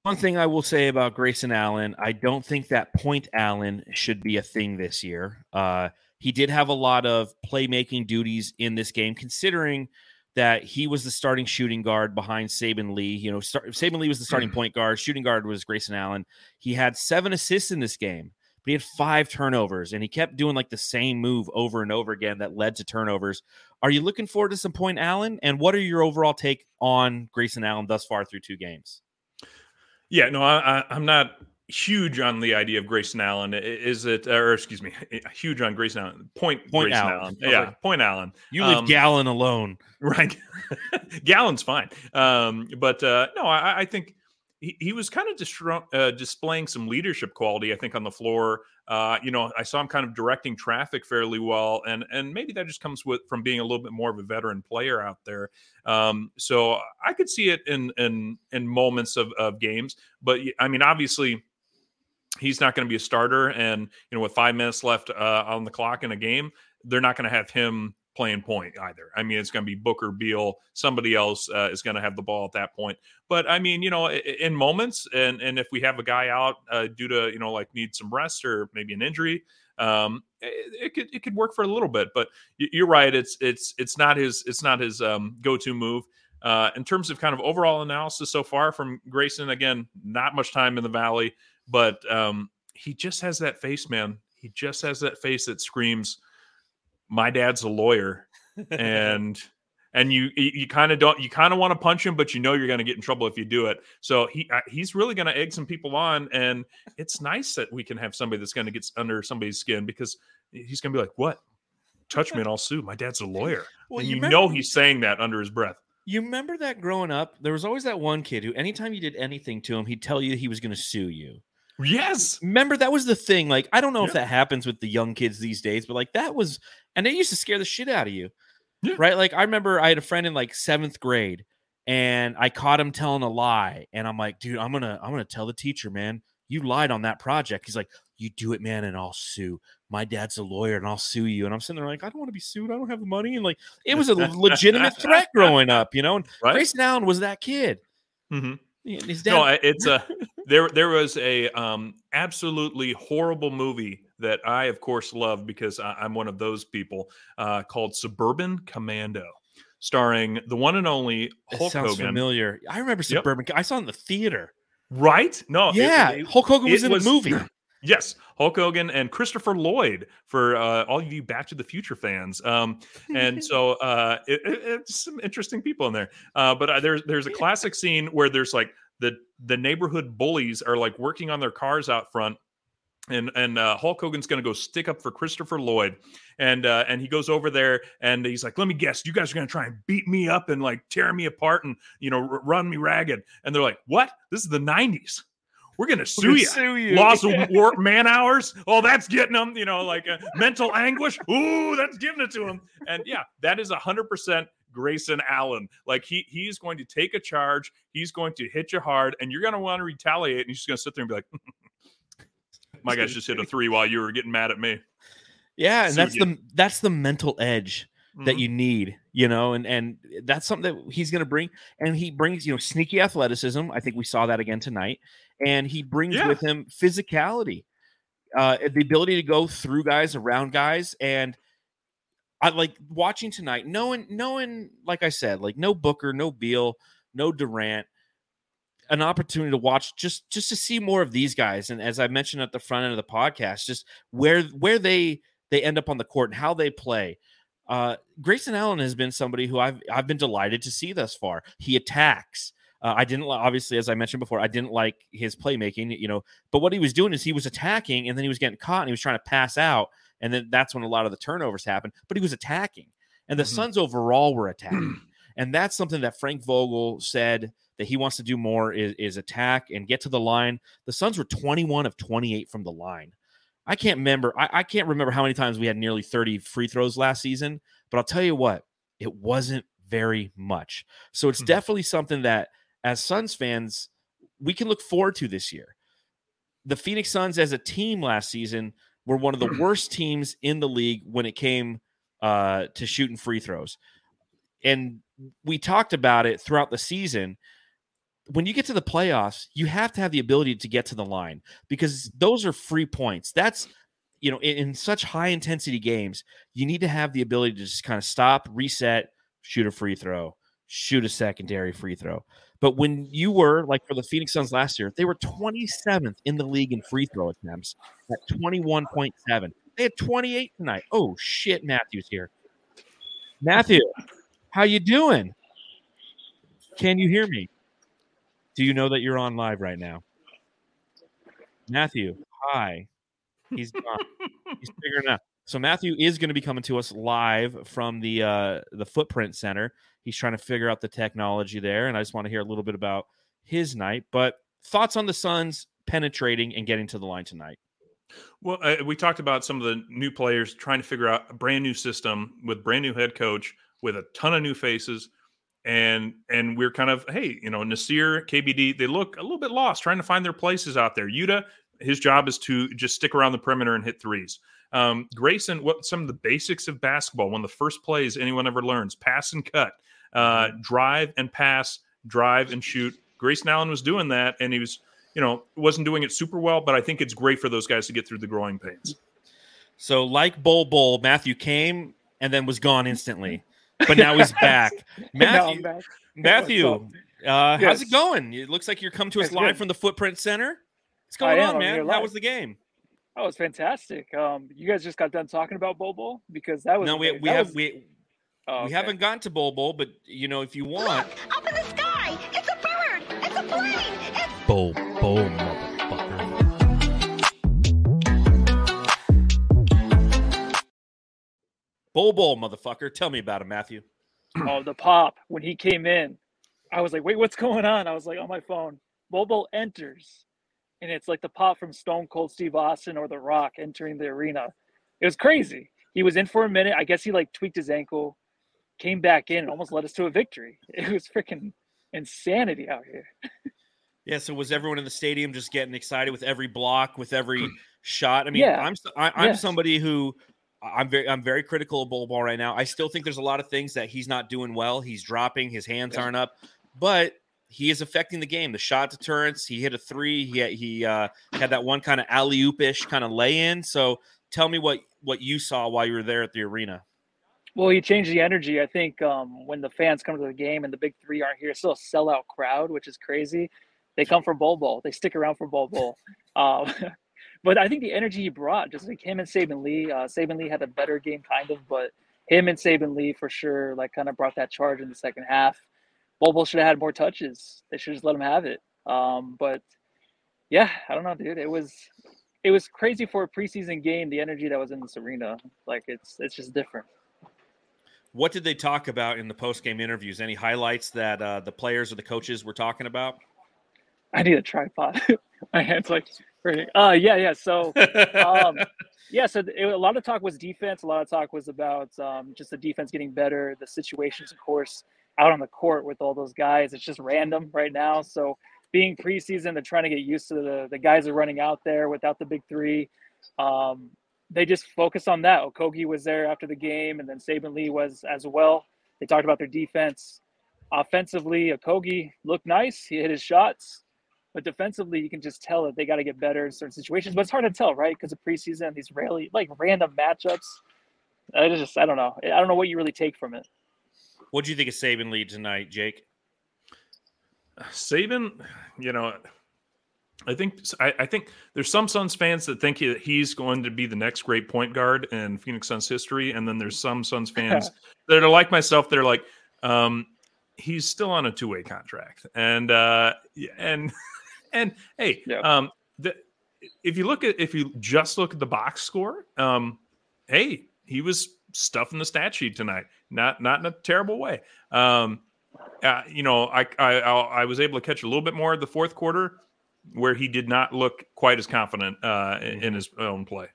One thing I will say about Grayson Allen, I don't think that Point Allen should be a thing this year. Uh, he did have a lot of playmaking duties in this game, considering that he was the starting shooting guard behind Saben Lee. You know, start, Saben Lee was the starting point guard. Shooting guard was Grayson Allen. He had seven assists in this game, but he had five turnovers, and he kept doing like the same move over and over again that led to turnovers. Are you looking forward to some Point Allen? And what are your overall take on Grayson Allen thus far through two games? Yeah, no, I, I, I'm not huge on the idea of Grayson Allen. Is it, or excuse me, [LAUGHS] huge on Grayson Allen? Point, Point Grayson Allen. Allen. Yeah, Point Allen. You leave Um, Gallon alone. [LAUGHS] Right. Gallon's fine. Um, but uh, no, I, I think he, he was kind of distro- uh, displaying some leadership quality, I think, on the floor. Uh, you know, I saw him kind of directing traffic fairly well, and and maybe that just comes with from being a little bit more of a veteran player out there. Um, so I could see it in in in moments of, of games, but I mean, obviously, he's not going to be a starter, and you know, with five minutes left uh, on the clock in a game, they're not going to have him playing point either. I mean, it's going to be Booker, Beal, somebody else uh, is going to have the ball at that point. But I mean, you know, in moments, and and if we have a guy out uh, due to you know like need some rest or maybe an injury, um, it, it could it could work for a little bit. But you're right, it's it's it's not his it's not his um, go to move. Uh, in terms of kind of overall analysis so far from Grayson, again, not much time in the valley, but um, he just has that face, man. He just has that face that screams, "My dad's a lawyer," [LAUGHS] and and you you, kind of don't you kind of want to punch him, but you know you're going to get in trouble if you do it. So he uh, he's really going to egg some people on, and it's nice that we can have somebody that's going to get under somebody's skin because he's going to be like, "What? Touch me [LAUGHS] and I'll sue. My dad's a lawyer." Well, and you you, remember- know he's saying that under his breath. You remember that growing up? There was always that one kid who, anytime you did anything to him, he'd tell you he was going to sue you. Yes. Remember that was the thing. Like, I don't know if that happens with the young kids these days, but like that was, and it used to scare the shit out of you. Yeah. Right. Like, I remember I had a friend in like seventh grade and I caught him telling a lie. And I'm like, dude, I'm going to, I'm going to tell the teacher, man, you lied on that project. He's like, you do it, man, and I'll sue. My dad's a lawyer and I'll sue you. And I'm sitting there like, I don't want to be sued. I don't have the money. And like, it was a [LAUGHS] legitimate threat growing up, you know? And Right. Grayson Allen was that kid. hmm No, it's a there. There was a um, absolutely horrible movie that I, of course, love because I, I'm one of those people uh, called Suburban Commando, starring the one and only It Hulk sounds Hogan. familiar. I remember Suburban. I saw it in the theater. Right? No, yeah, it- Hulk Hogan was it in the movie. Yes, Hulk Hogan and Christopher Lloyd for uh, all of you Back to the Future fans. Um, and so [LAUGHS] uh, it, it- it's some interesting people in there. Uh, but uh, there's there's a classic scene where there's like the the neighborhood bullies are like working on their cars out front. And and uh, Hulk Hogan's gonna go stick up for Christopher Lloyd, and uh, and he goes over there and he's like, "Let me guess, you guys are gonna try and beat me up and like tear me apart and you know r- run me ragged." And they're like, "What? This is the '90s. We're gonna sue gonna you. sue you." Loss of [LAUGHS] war, man hours. Oh, that's getting them. You know, like uh, mental anguish. Ooh, that's giving it to him. And yeah, that is a hundred percent Grayson Allen. Like he he's going to take a charge. He's going to hit you hard, and you're going to want to retaliate. And he's just going to sit there and be like, [LAUGHS] "My guys just hit a three while you were getting mad at me." Yeah, and Suit that's you. the that's the mental edge that Mhm. you need, you know, and and that's something that he's going to bring. And he brings, you know, sneaky athleticism. I think we saw that again tonight. And he brings Yeah. with him physicality, uh, the ability to go through guys, around guys, and I like watching tonight, knowing, knowing, like I said, like no Booker, no Beal, no Durant, an opportunity to watch just just to see more of these guys. And as I mentioned at the front end of the podcast, just where where they they end up on the court and how they play. Uh, Grayson Allen has been somebody who I've I've been delighted to see thus far. He attacks. Uh, I didn't obviously, as I mentioned before, I didn't like his playmaking, you know. But what he was doing is he was attacking, and then he was getting caught, and he was trying to pass out, and then that's when a lot of the turnovers happened. But he was attacking, and the Mhm. Suns overall were attacking, [CLEARS THROAT] and that's something that Frank Vogel said that he wants to do more is, is attack and get to the line. The Suns were 21 of 28 from the line. I can't remember. I, I can't remember how many times we had nearly 30 free throws last season, but I'll tell you what, it wasn't very much. So it's Mhm. definitely something that, as Suns fans, we can look forward to this year. The Phoenix Suns, as a team last season, were one of the [CLEARS THROAT] worst teams in the league when it came uh, to shooting free throws. And we talked about it throughout the season. When you get to the playoffs, you have to have the ability to get to the line because those are free points. That's you know, in, in such high intensity games, you need to have the ability to just kind of stop, reset, shoot a free throw, shoot a secondary free throw. But when you were like for the Phoenix Suns last year, they were 27th in the league in free throw attempts at 21.7. They had 28 tonight. Oh shit, Matthew's here. Matthew, how you doing? Can you hear me? Do you know that you're on live right now? Matthew, hi. He's gone. He's figuring out. So Matthew is going to be coming to us live from the uh, the Footprint Center. He's trying to figure out the technology there, and I just want to hear a little bit about his night. But thoughts on the Suns penetrating and getting to the line tonight? Well, uh, we talked about some of the new players trying to figure out a brand new system with brand new head coach with a ton of new faces, and and we're kind of hey, you know, Nassir, KBD, they look a little bit lost trying to find their places out there. Yuta, his job is to just stick around the perimeter and hit threes. Um, Grayson, what some of the basics of basketball, one of the first plays anyone ever learns: pass and cut, uh, drive and pass, drive and shoot. Grayson Allen was doing that, and he was, you know, wasn't doing it super well, but I think it's great for those guys to get through the growing pains. So, like Bol Bol, Matthew came and then was gone instantly, but now he's back. [LAUGHS] Now I'm Matthew, back. Matthew, What's uh, how's it going? It looks like you're come to us It's live good. from the Footprint Center. What's going am. on, man? here How was the game? Oh, it's fantastic. Um, you guys just got done talking about Bobo because that was No, we, we That have was- we oh, we okay. haven't gotten to Bol Bol, but you know, if you want, Up in the sky! It's a bird! It's a plane! It's Bol Bol, motherfucker. Bol Bol, motherfucker. Tell me about him, Matthew. [CLEARS THROAT] oh the pop when he came in. I was like, wait, what's going on? I was like on my phone. Bobo enters, and it's like the pop from Stone Cold Steve Austin or The Rock entering the arena. It was crazy. He was in for a minute. I guess he like tweaked his ankle, came back in, and almost led us to a victory. [LAUGHS] It was freaking insanity out here. Yeah, so was everyone in the stadium just getting excited with every block, with every [CLEARS THROAT] shot? I mean, Yeah. I'm I, I'm Yes. somebody who I'm very I'm very critical of Bol Bol right now. I still think there's a lot of things that he's not doing well. He's dropping, his hands aren't up, but he is affecting the game. The shot deterrence, he hit a three. He he uh, had that one kind of alley oopish kind of lay in. So tell me what what you saw while you were there at the arena. Well, he changed the energy. I think um, when the fans come to the game and the big three aren't here, it's still a sellout crowd, which is crazy. They come for Bol Bol. They stick around for Bol Bol. [LAUGHS] Um, [LAUGHS] but I think the energy he brought, just like him and Saben Lee, uh, Saben Lee had a better game, kind of, but him and Saben Lee for sure, like, kind of brought that charge in the second half. Bol Bol should have had more touches. They should just let him have it. Um, but yeah, I don't know, dude. It was it was crazy for a preseason game. The energy that was in this arena, like, it's it's just different. What did they talk about in the post game interviews? Any highlights that uh, the players or the coaches were talking about? I need a tripod. [LAUGHS] My hands like hurting. Uh, yeah, yeah. So, um, [LAUGHS] yeah. So it, a lot of talk was defense. A lot of talk was about um, just the defense getting better. The situations, of course, out on the court with all those guys. It's just random right now. So being preseason, they're trying to get used to the the guys are running out there without the big three. Um, they just focus on that. Okogie was there after the game, and then Saben Lee was as well. They talked about their defense. Offensively, Okogie looked nice. He hit his shots. But defensively, you can just tell that they got to get better in certain situations. But it's hard to tell, right? Because of preseason, these rarely like random matchups. I just, I don't know. I don't know what you really take from it. What do you think of Saben Lee tonight, Jake? Saben, you know, I think I, I think there's some Suns fans that think he, he's going to be the next great point guard in Phoenix Suns history, and then there's some Suns [LAUGHS] fans that are like myself. They're like, um, he's still on a two way contract, and uh, and [LAUGHS] and hey, Yeah. um, the, if you look at if you just look at the box score, um, hey, he was stuffing the stat sheet tonight. Not not in a terrible way. Um, uh, you know, I, I I was able to catch a little bit more of the fourth quarter where he did not look quite as confident uh, in, in his own play.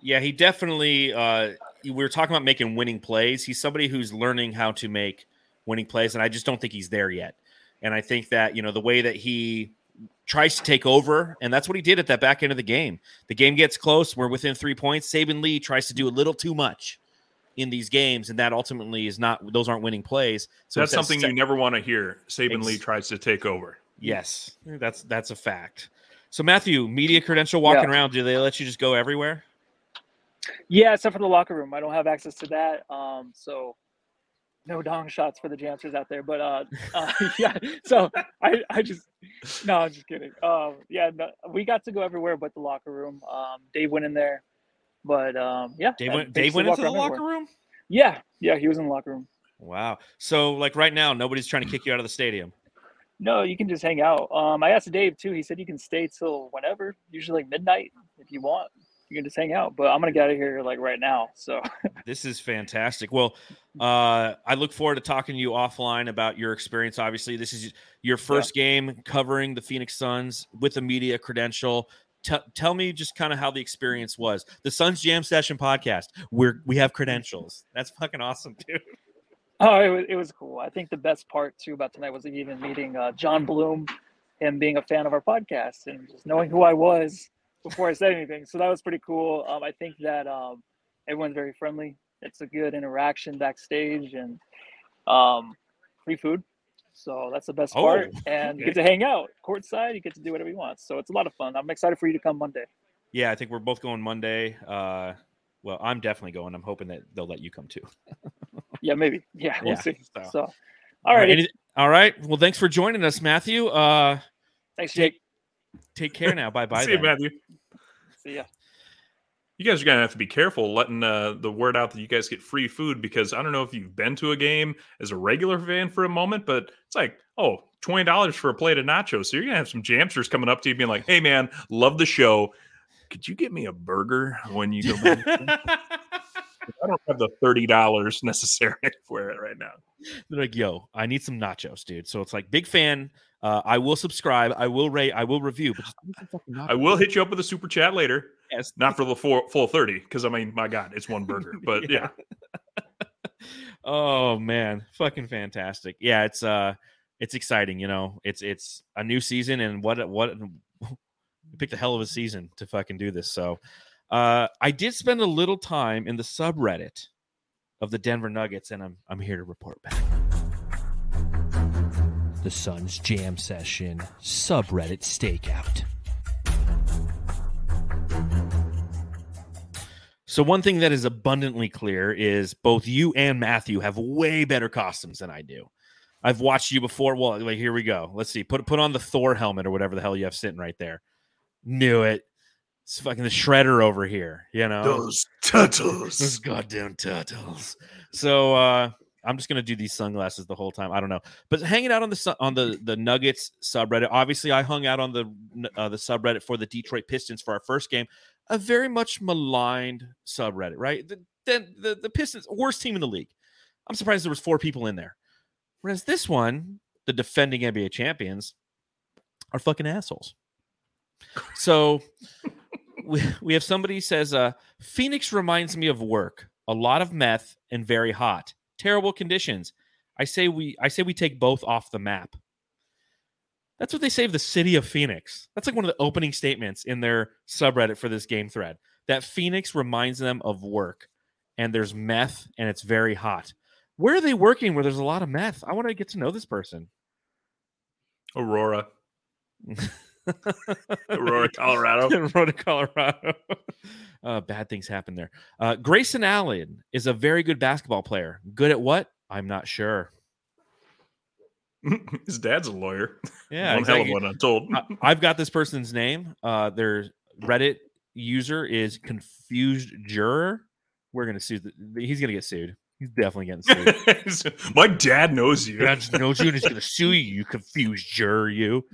Yeah, he definitely. Uh, we were talking about making winning plays. He's somebody who's learning how to make winning plays, and I just don't think he's there yet. And I think that you know the way that he tries to take over, and that's what he did at that back end of the game. The game gets close. We're within three points. Saben Lee tries to do a little too much in these games, and that ultimately is not. Those aren't winning plays. So That's something you never want to hear. Saben Lee tries to take over. Yes, that's that's a fact. So Matthew, media credential walking Yeah. around, do they let you just go everywhere? Yeah, except for the locker room. I don't have access to that. Um, so no dong shots for the Jamsters out there. But uh, [LAUGHS] uh yeah, so I, I just no, I'm just kidding. Um, yeah, no, we got to go everywhere but the locker room. Um, Dave went in there, but um, yeah, Dave went. Dave went into the locker everywhere. room. Yeah, yeah, he was in the locker room. Wow. So like right now, nobody's trying to kick you out of the stadium. No, you can just hang out. Um, I asked Dave too. He said you can stay till whenever, usually like midnight if you want. You can just hang out. But I'm gonna get out of here like right now. So [LAUGHS] This is fantastic. Well, uh, I look forward to talking to you offline about your experience. Obviously, this is your first game covering the Phoenix Suns with a media credential. T- tell me just kind of how the experience was. The Suns Jam Session podcast. We're we have credentials. That's fucking awesome, dude. Oh, it was, it was cool. I think the best part too about tonight was even meeting uh, John Bloom, him being a fan of our podcast and just knowing who I was. before I said anything. So that was pretty cool. Um, I think that um, everyone's very friendly. It's a good interaction backstage and um, free food. So that's the best part. Oh, and you get to hang out courtside. You get to do whatever you want. So it's a lot of fun. I'm excited for you to come Monday. Yeah, I think we're both going Monday. Uh, well, I'm definitely going. I'm hoping that they'll let you come too. [LAUGHS] Yeah, maybe. Yeah, we'll Yeah, see. so. So, all right. any- all right. Well, thanks for joining us, Matthew. Uh, Thanks, take Jake. take care now. Bye bye. [LAUGHS] See you, Matthew. See ya. You guys are gonna have to be careful letting uh, the word out that you guys get free food because I don't know if you've been to a game as a regular fan for a moment, but it's like, oh, twenty dollars for a plate of nachos. So you're gonna have some jamsters coming up to you being like, "Hey, man, love the show. Could you get me a burger when you go?" [LAUGHS] back?" I don't have the thirty dollars necessary [LAUGHS] for it right now. They're like, yo, I need some nachos, dude. So it's like, big fan. Uh, I will subscribe. I will rate. I will review. But just give me some fucking I will hit you up with a super chat later. Yes. Not for the full, full 30, because I mean, my God, it's one burger. [LAUGHS] But yeah. [LAUGHS] oh man, fucking fantastic. Yeah, it's uh, it's exciting. You know, it's it's a new season, and what what we picked a hell of a season to fucking do this. So, uh, I did spend a little time in the subreddit of the Denver Nuggets, and I'm I'm here to report back. The Suns Jam Session subreddit stakeout. So one thing that is abundantly clear is both you and Matthew have way better costumes than I do. I've watched you before. Well, like, here we go. Let's see. Put put on the Thor helmet or whatever the hell you have sitting right there. Knew it. It's fucking the shredder over here. You know Those those turtles. goddamn turtles. So uh I'm just gonna do these sunglasses the whole time. I don't know, but hanging out on the su- on the the Nuggets subreddit. Obviously, I hung out on the uh, the subreddit for the Detroit Pistons for our first game. A very much maligned subreddit, right? The the the, the Pistons, worst team in the league. I'm surprised there was four people in there. Whereas this one, the defending NBA champions, are fucking assholes. So we, we have somebody says uh Phoenix reminds me of work. A lot of meth and very hot. Terrible conditions. I say we I say we take both off the map. That's what they say of the city of Phoenix. That's like one of the opening statements in their subreddit for this game thread. That Phoenix reminds them of work and there's meth and it's very hot. Where are they working where there's a lot of meth? I want to get to know this person. Aurora. [LAUGHS] Aurora, [LAUGHS] Colorado. Aurora, Colorado. [LAUGHS] uh, bad things happen there. Uh, Grayson Allen is a very good basketball player. Good at what? I'm not sure. [LAUGHS] His dad's a lawyer. Yeah, one exactly. hell of one, I'm told. I, I've got this person's name. Uh, their Reddit user is confused juror. We're gonna sue. The, he's gonna get sued. He's definitely getting sued. My dad knows you. Dad knows you and he's going to sue you, you confused juror, you.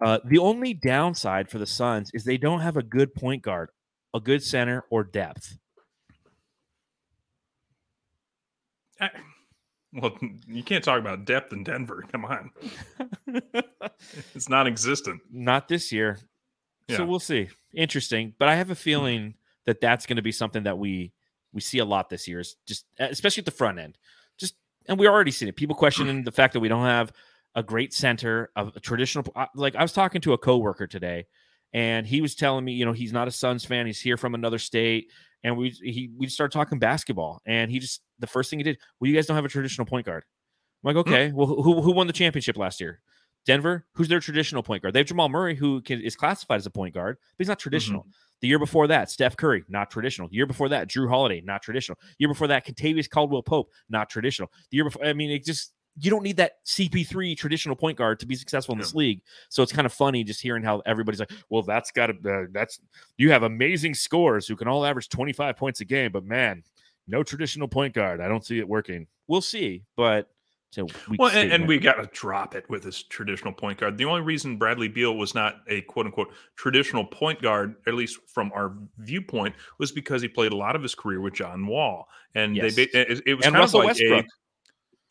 Uh, the only downside for the Suns is they don't have a good point guard, a good center, or depth. I- well, [LAUGHS] you can't talk about depth in Denver. [LAUGHS] Come on, [LAUGHS] it's non-existent. Not this year. Yeah. So we'll see. Interesting, but I have a feeling that that's going to be something that we we see a lot this year. Is just especially at the front end. Just and we already seen it. People questioning the fact that we don't have a great center of a traditional. Like I was talking to a coworker today, and he was telling me, you know, he's not a Suns fan. He's here from another state, and we he we started talking basketball, and he just the first thing he did, well, you guys don't have a traditional point guard. I'm like, hmm. okay, well, who who won the championship last year? Denver, who's their traditional point guard? They have Jamal Murray, who can, is classified as a point guard, but he's not mm-hmm. traditional. The year before that, Steph Curry, not traditional. The year before that, Jrue Holiday, not traditional. year before that, Kentavious Caldwell Pope, not traditional. The year before, I mean, it just you don't need that CP3 traditional point guard to be successful in this league. So it's kind of funny just hearing how everybody's like, "Well, that's got to uh, that's you have amazing scores who can all average 25 points a game, but man, no traditional point guard. I don't see it working. We'll see, but so we Well, and, and we got to drop it with this traditional point guard. The only reason Bradley Beal was not a quote unquote traditional point guard, at least from our viewpoint, was because he played a lot of his career with John Wall, and Yes. they it, it was and kind Russell of like Westbrook.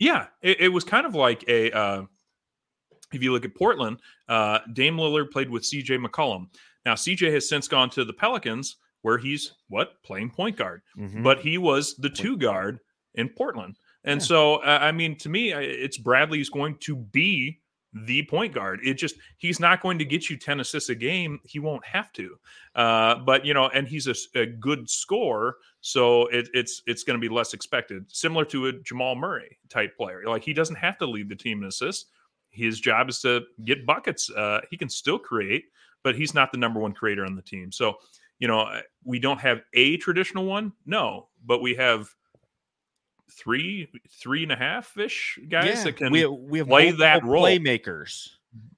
Yeah, it, it was kind of like a. Uh, if you look at Portland, uh, Dame Lillard played with C.J. McCollum. Now C.J. has since gone to the Pelicans, where he's what playing point guard, Mhm. but he was the two guard in Portland. And Yeah. so, uh, I mean, to me, it's Bradley's going to be the point guard. It just he's not going to get you 10 assists a game. He won't have to. Uh, but you know, and he's a, a good scorer, so it, it's it's going to be less expected. Similar to a Jamal Murray type player. Like he doesn't have to lead the team in assists. His job is to get buckets. Uh, he can still create, but he's not the number one creator on the team. So, you know, we don't have a traditional one, no, but we have three, three and a half ish guys that can we, we have play that role. playmakers.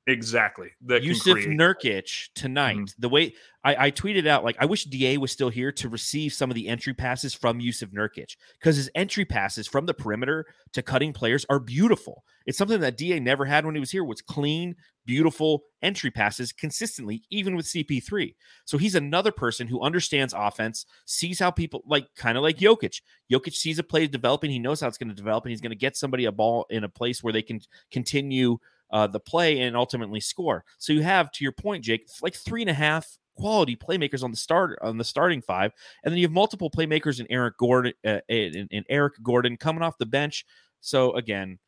Exactly that Jusuf create. Nurkic tonight. Mhm. The way I, I tweeted out, like I wish Da was still here to receive some of the entry passes from Jusuf Nurkic because his entry passes from the perimeter to cutting players are beautiful. It's something that Da never had when he was here. Was clean, beautiful entry passes consistently, even with CP3. So he's another person who understands offense, sees how people like kind of like Jokic. Jokic sees a play developing, he knows how it's going to develop, and he's going to get somebody a ball in a place where they can continue uh, the play and ultimately score. So you have, to your point, Jake, like three and a half quality playmakers on the start on the starting five, and then you have multiple playmakers in Eric Gordon, uh, in, in Eric Gordon coming off the bench. So again,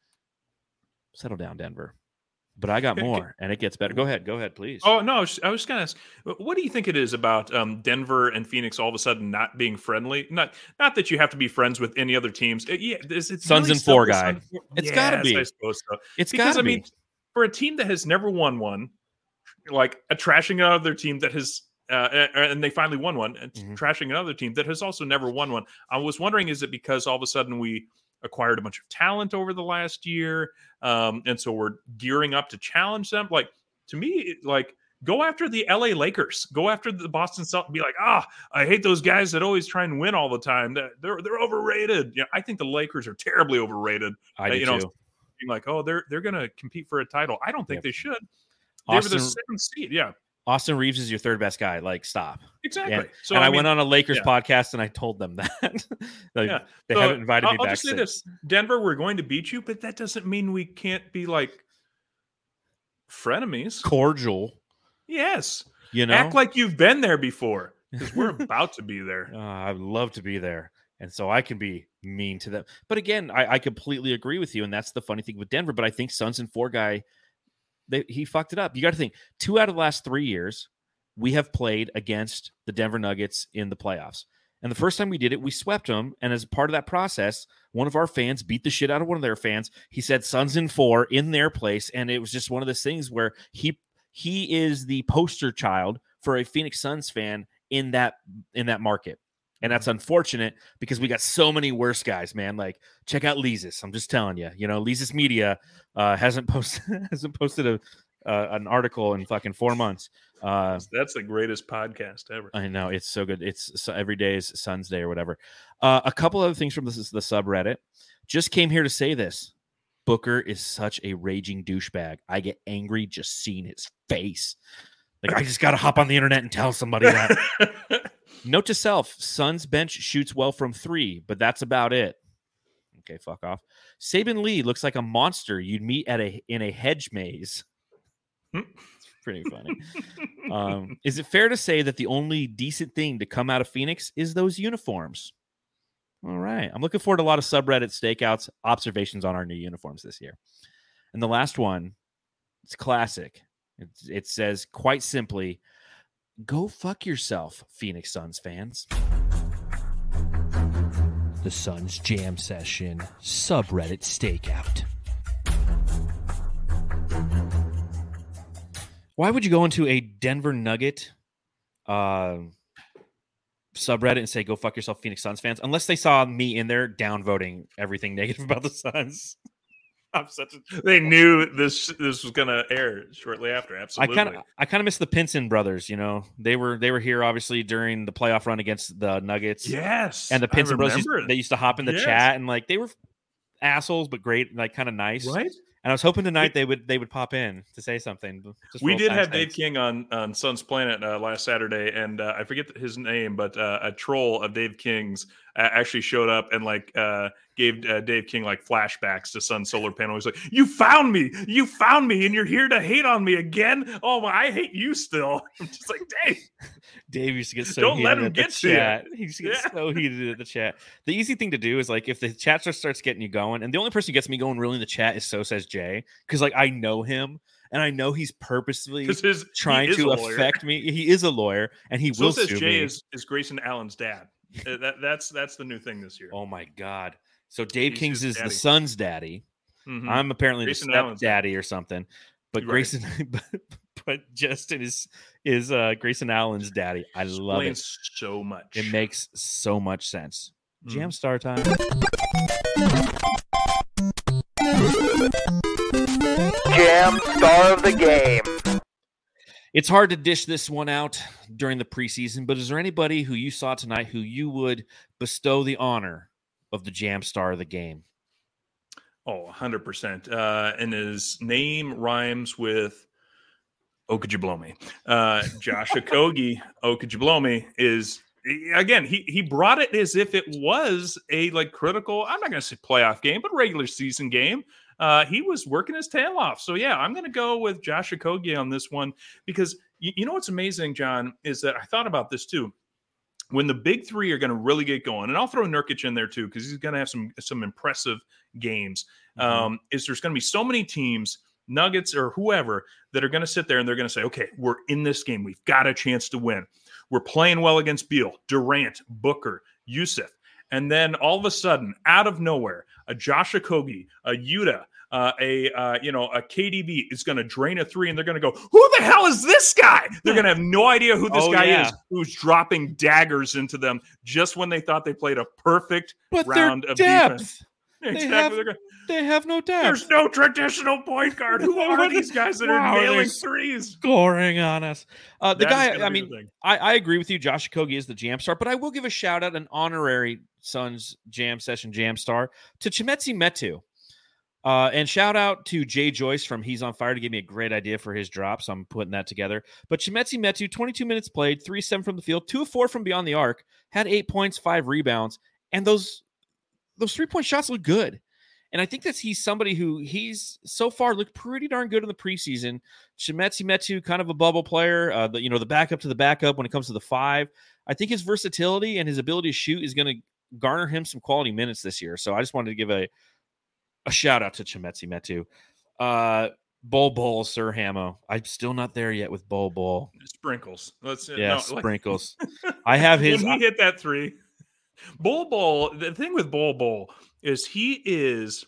settle down, Denver. But I got more, and it gets better. Go ahead, go ahead, please. Oh no, I was, I was going to ask, what do you think it is about um, Denver and Phoenix all of a sudden not being friendly? Not, not that you have to be friends with any other teams. It- yeah, it's, it's Suns really and four guy. Four- It's gotta be. I suppose so. it's because got I to mean, be. For a team that has never won one, like a trashing another team that has, uh, and they finally won one, and Mhm. trashing another team that has also never won one. I was wondering, is it because all of a sudden we acquired a bunch of talent over the last year, um, and so we're gearing up to challenge them? Like to me, like. Go after the LA Lakers. Go after the Boston Celtics. Be like, ah, I hate those guys that always try and win all the time. They're they're, they're overrated. Yeah, I think the Lakers are terribly overrated I uh, do you know, too. Being like, oh, they're they're gonna compete for a title. I don't think Yep. they should. They were the seventh seed. Yeah, Austin Reaves is your third best guy. Like, stop. exactly. And, so and I, mean, went on a Lakers yeah. podcast and I told them [LAUGHS] that. Like, Yeah. They so haven't invited I'll, me I'll back just say since. this: Denver, we're going to beat you, but that doesn't mean we can't be like frenemies. Cordial, Yes, you know. act like you've been there before because we're [LAUGHS] about to be there. Uh, I'd love to be there. And so I can be mean to them. But again, I, I completely agree with you. And that's the funny thing with Denver. But I think Suns and four guy, they, he fucked it up. You got to think two out of the last three years, we have played against the Denver Nuggets in the playoffs. And the first time we did it, we swept them. And as part of that process, one of our fans beat the shit out of one of their fans. He said Suns in four in their place. And it was just one of those things where he he is the poster child for a Phoenix Suns fan in that in that market. And that's unfortunate because we got so many worse guys, man. Like check out Leesus. I'm just telling you, you know, Leesus Media uh, hasn't [LAUGHS] posted hasn't posted a uh, an article in fucking four months. Uh, That's the greatest podcast ever. I know it's so good. It's so every day is Sun's Day or whatever. Uh, a couple other things from this is the subreddit. Just came here to say this. Booker is such a raging douchebag. I get angry just seeing his face. Like I just got to hop on the internet and tell somebody that. [LAUGHS] Note to self: Suns bench shoots well from three, but that's about it. Okay, fuck off. Saben Lee looks like a monster you'd meet at a in a hedge maze. it's pretty funny. um, is it fair to say that the only decent thing to come out of Phoenix is those uniforms? All right, I'm looking forward to a lot of subreddit stakeouts, observations on our new uniforms this year. And the last one, it's classic. It, it says quite simply, Go fuck yourself, Phoenix Suns fans. The Suns Jam Session subreddit stakeout. Why would you go into a Denver Nugget uh, subreddit and say "Go fuck yourself, Phoenix Suns fans"? Unless they saw me in there downvoting everything [LAUGHS] negative about the Suns. I'm such a they knew this this was going to air shortly after. Absolutely. I kind of I kind of miss the Pinson brothers. You know, they were they were here obviously during the playoff run against the Nuggets. yes, and the Pinson brothers used, they used to hop in the Yes. chat and like they were assholes but great, like kind of nice. right. And I was hoping tonight they would they would pop in to say something. We did have. Dave King on on Suns Planet uh, last Saturday, and uh, I forget his name, but uh, a troll of Dave King's actually showed up and like uh, gave uh, Dave King like flashbacks to Sun Solar Panel. He's like, "You found me, you found me, and you're here to hate on me again. Oh my, I hate you still." [LAUGHS] I'm just like, Dave, [LAUGHS] Dave used to get so Don't let heated him at the get to you. chat. He used to get Yeah. so heated at the chat. The easy thing to do is like if the chat just starts getting you going, and the only person who gets me going really in the chat is So Says Jay, because like I know him and I know he's purposely his trying is to affect me. He is a lawyer and he So will says Jay me. is is Grayson Allen's dad. Uh, that that's that's the new thing this year. Oh my god. So Dave He's King's his is the son's daddy. Mhm. I'm apparently Grayson the Allen's dad. daddy or something. But Right. Grayson [LAUGHS] but, but Justin is is uh Grayson Allen's daddy. I love it. So much. It makes so much sense. Jam Mhm. star time. Jam star of the game. It's hard to dish this one out during the preseason, but is there anybody who you saw tonight who you would bestow the honor of the jam star of the game? Oh, 100%. Uh, and his name rhymes with Oh, could you blow me? Uh, Josh [LAUGHS] Okogie, Oh, could you blow me? Is again, he he brought it as if it was a like critical, I'm not going to say playoff game, but regular season game. Uh, he was working his tail off. So, yeah, I'm going to go with Josh Okogie on this one because you, you know what's amazing, John, is that I thought about this too when the big three are going to really get going, and I'll throw Nurkic in there too because he's going to have some some impressive games. Um, is there's going to be so many teams, Nuggets or whoever, that are going to sit there and they're going to say, "Okay, we're in this game. We've got a chance to win. We're playing well against Beal, Durant, Booker, Jusuf." And then all of a sudden, out of nowhere, a Josh Okogie, a Yuta, uh, a uh, you know a KDB is going to drain a three, and they're going to go, "Who the hell is this guy?" They're going to have no idea who this Oh, guy yeah. is, who's dropping daggers into them just when they thought they played a perfect But round their of defense. Exactly. They're gonna- They have no depth. there's no traditional point guard. Who [LAUGHS] are these guys that are Wow, nailing they're threes? scoring on us. Uh, the That guy, I mean. I, I agree with you. Josh Okogie is the jam star, but I will give a shout out, an honorary Suns Jam Session Jam Star to Chimezie Metu. Uh, and shout out to Jay Joyce from He's on Fire to give me a great idea for his drop. So I'm putting that together. But Chimezie Metu, 22 minutes played, three seven from the field, 2 4 from beyond the arc, had eight points, five rebounds, and those those three point shots look good. And I think that he's somebody who he's so far looked pretty darn good in the preseason. Chimezie Metu, kind of a bubble player, uh, the, you know, the backup to the backup when it comes to the five. I think his versatility and his ability to shoot is going to garner him some quality minutes this year. So I just wanted to give a a shout out to Chimezie Metu. Uh, Bol Bol, Sir Hamo. I'm still not there yet with Bol Bol. Sprinkles. Let's uh, Yeah, no, like- [LAUGHS] sprinkles. [LAUGHS] I have his. when he hit that three. Bol Bol. The thing with Bol Bol is he is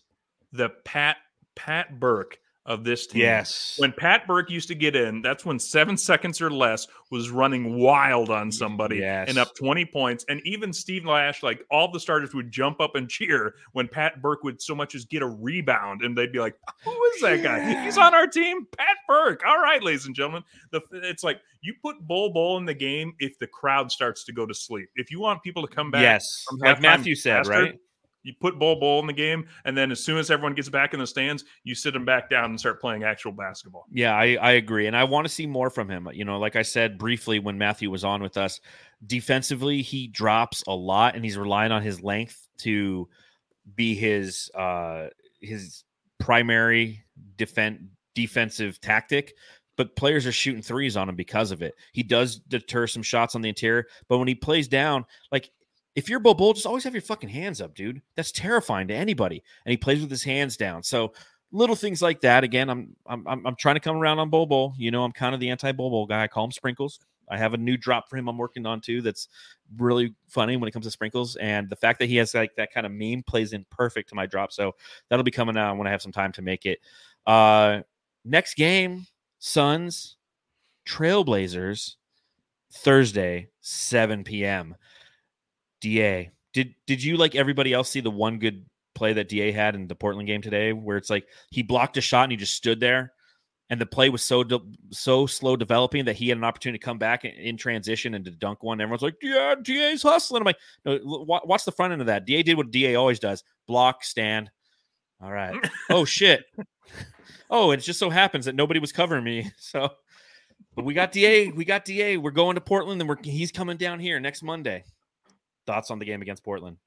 the Pat Pat Burke of this team. Yes. When Pat Burke used to get in, that's when seven seconds or less was running wild on somebody Yes. and up 20 points. And even Steve Nash, like all the starters would jump up and cheer when Pat Burke would so much as get a rebound. And they'd be like, Who is that guy? He's on our team. Pat Burke. All right, ladies and gentlemen. The, it's like you put Bol Bol in the game if the crowd starts to go to sleep. If you want people to come back, yes, like Matthew said, faster, right? You put Bol Bol in the game, and then as soon as everyone gets back in the stands, you sit them back down and start playing actual basketball. Yeah, I, I agree. And I want to see more from him. You know, like I said briefly when Matthew was on with us, defensively, he drops a lot and he's relying on his length to be his uh his primary defend defensive tactic. But players are shooting threes on him because of it. He does deter some shots on the interior, but when he plays down, like if you're Bol Bol, just always have your fucking hands up, dude. That's terrifying to anybody. And he plays with his hands down. So little things like that. Again, I'm I'm I'm, trying to come around on Bobo. You know, I'm kind of the anti Bobo guy. I call him Sprinkles. I have a new drop for him I'm working on too. That's really funny when it comes to sprinkles, and the fact that he has like that kind of meme plays in perfect to my drop. So that'll be coming out when I have some time to make it. Uh, next game, Suns, Trailblazers, Thursday, 7 p.m. Da, did did you like everybody else see the one good play that Da had in the Portland game today, where it's like he blocked a shot and he just stood there, and the play was so de- so slow developing that he had an opportunity to come back in, in transition and to dunk one. Everyone's like, "Yeah, Da's hustling." I'm like, "No, watch the front end of that." Da did what Da always does: block, stand. All right. [LAUGHS] oh shit. Oh, it just so happens that nobody was covering me, [LAUGHS] so. But we got Da. We got Da. We're going to Portland, and we're he's coming down here next Monday. Thoughts on the game against Portland?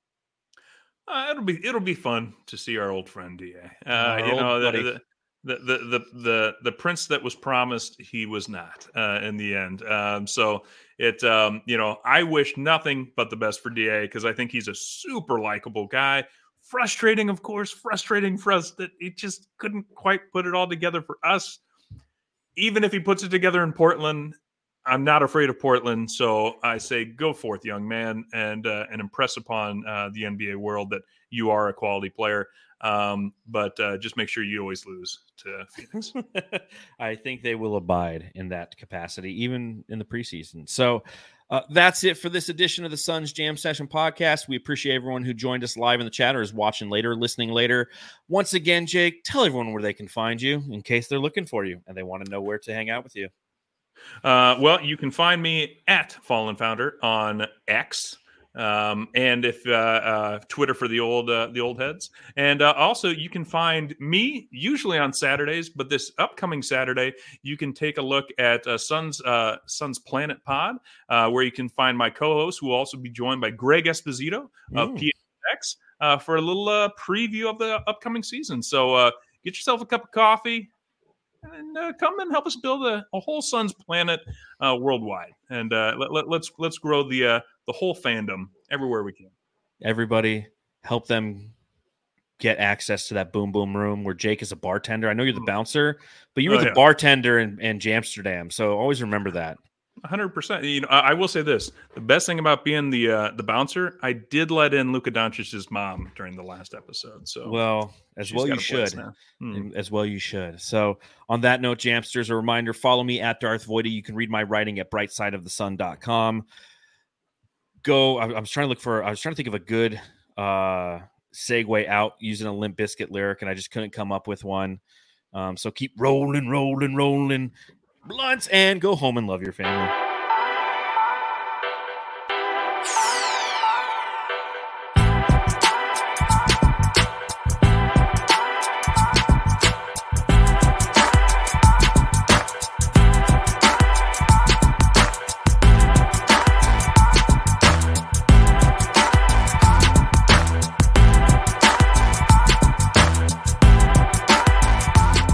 Uh, it'll be it'll be fun to see our old friend Da. Uh, you know, the, the, the the the the prince that was promised, he was not uh, in the end. Um, so it, um, you know, I wish nothing but the best for Da because I think he's a super likable guy. Frustrating, of course, frustrating for us that he just couldn't quite put it all together for us. Even if he puts it together in Portland, I'm not afraid of Portland, so I say go forth, young man, and uh, and impress upon uh, the NBA world that you are a quality player. Um, but uh, just make sure you always lose to Phoenix. [LAUGHS] I think they will abide in that capacity, even in the preseason. So uh, that's it for this edition of the Suns Jam Session podcast. We appreciate everyone who joined us live in the chat or is watching later, listening later. Once again, Jake, tell everyone where they can find you in case they're looking for you and they want to know where to hang out with you. Uh, well, you can find me at Fallen Founder on X. Um, and if uh, uh, Twitter for the old uh, the old heads, and uh, also you can find me usually on Saturdays, but this upcoming Saturday you can take a look at uh, Sun's uh, Suns Planet Pod, uh, where you can find my co-host, who will also be joined by Greg Esposito of Mm. PX uh, for a little uh, preview of the upcoming season. So uh, get yourself a cup of coffee, and uh, come and help us build a, a whole Suns Planet uh, worldwide, and uh, let, let, let's let's grow the uh, the whole fandom everywhere we can. Everybody, help them get access to that boom boom room where Jake is a bartender. I know you're the bouncer, but you were Oh, the yeah. bartender in, in Jamsterdam. So always remember that. Hundred percent. You know, I, I will say this: the best thing about being the uh, the bouncer, I did let in Luka Doncic's mom during the last episode. So Well, as well you should. Hmm. As well you should. So on that note, Jamsters, a reminder, follow me at Darth Voita. You can read my writing at brightsideofthesun.com. Go. I, I was trying to look for I was trying to think of a good uh segue out using a Limp Bizkit lyric, and I just couldn't come up with one. Um, so keep rolling, rolling, rolling blunts and go home and love your family.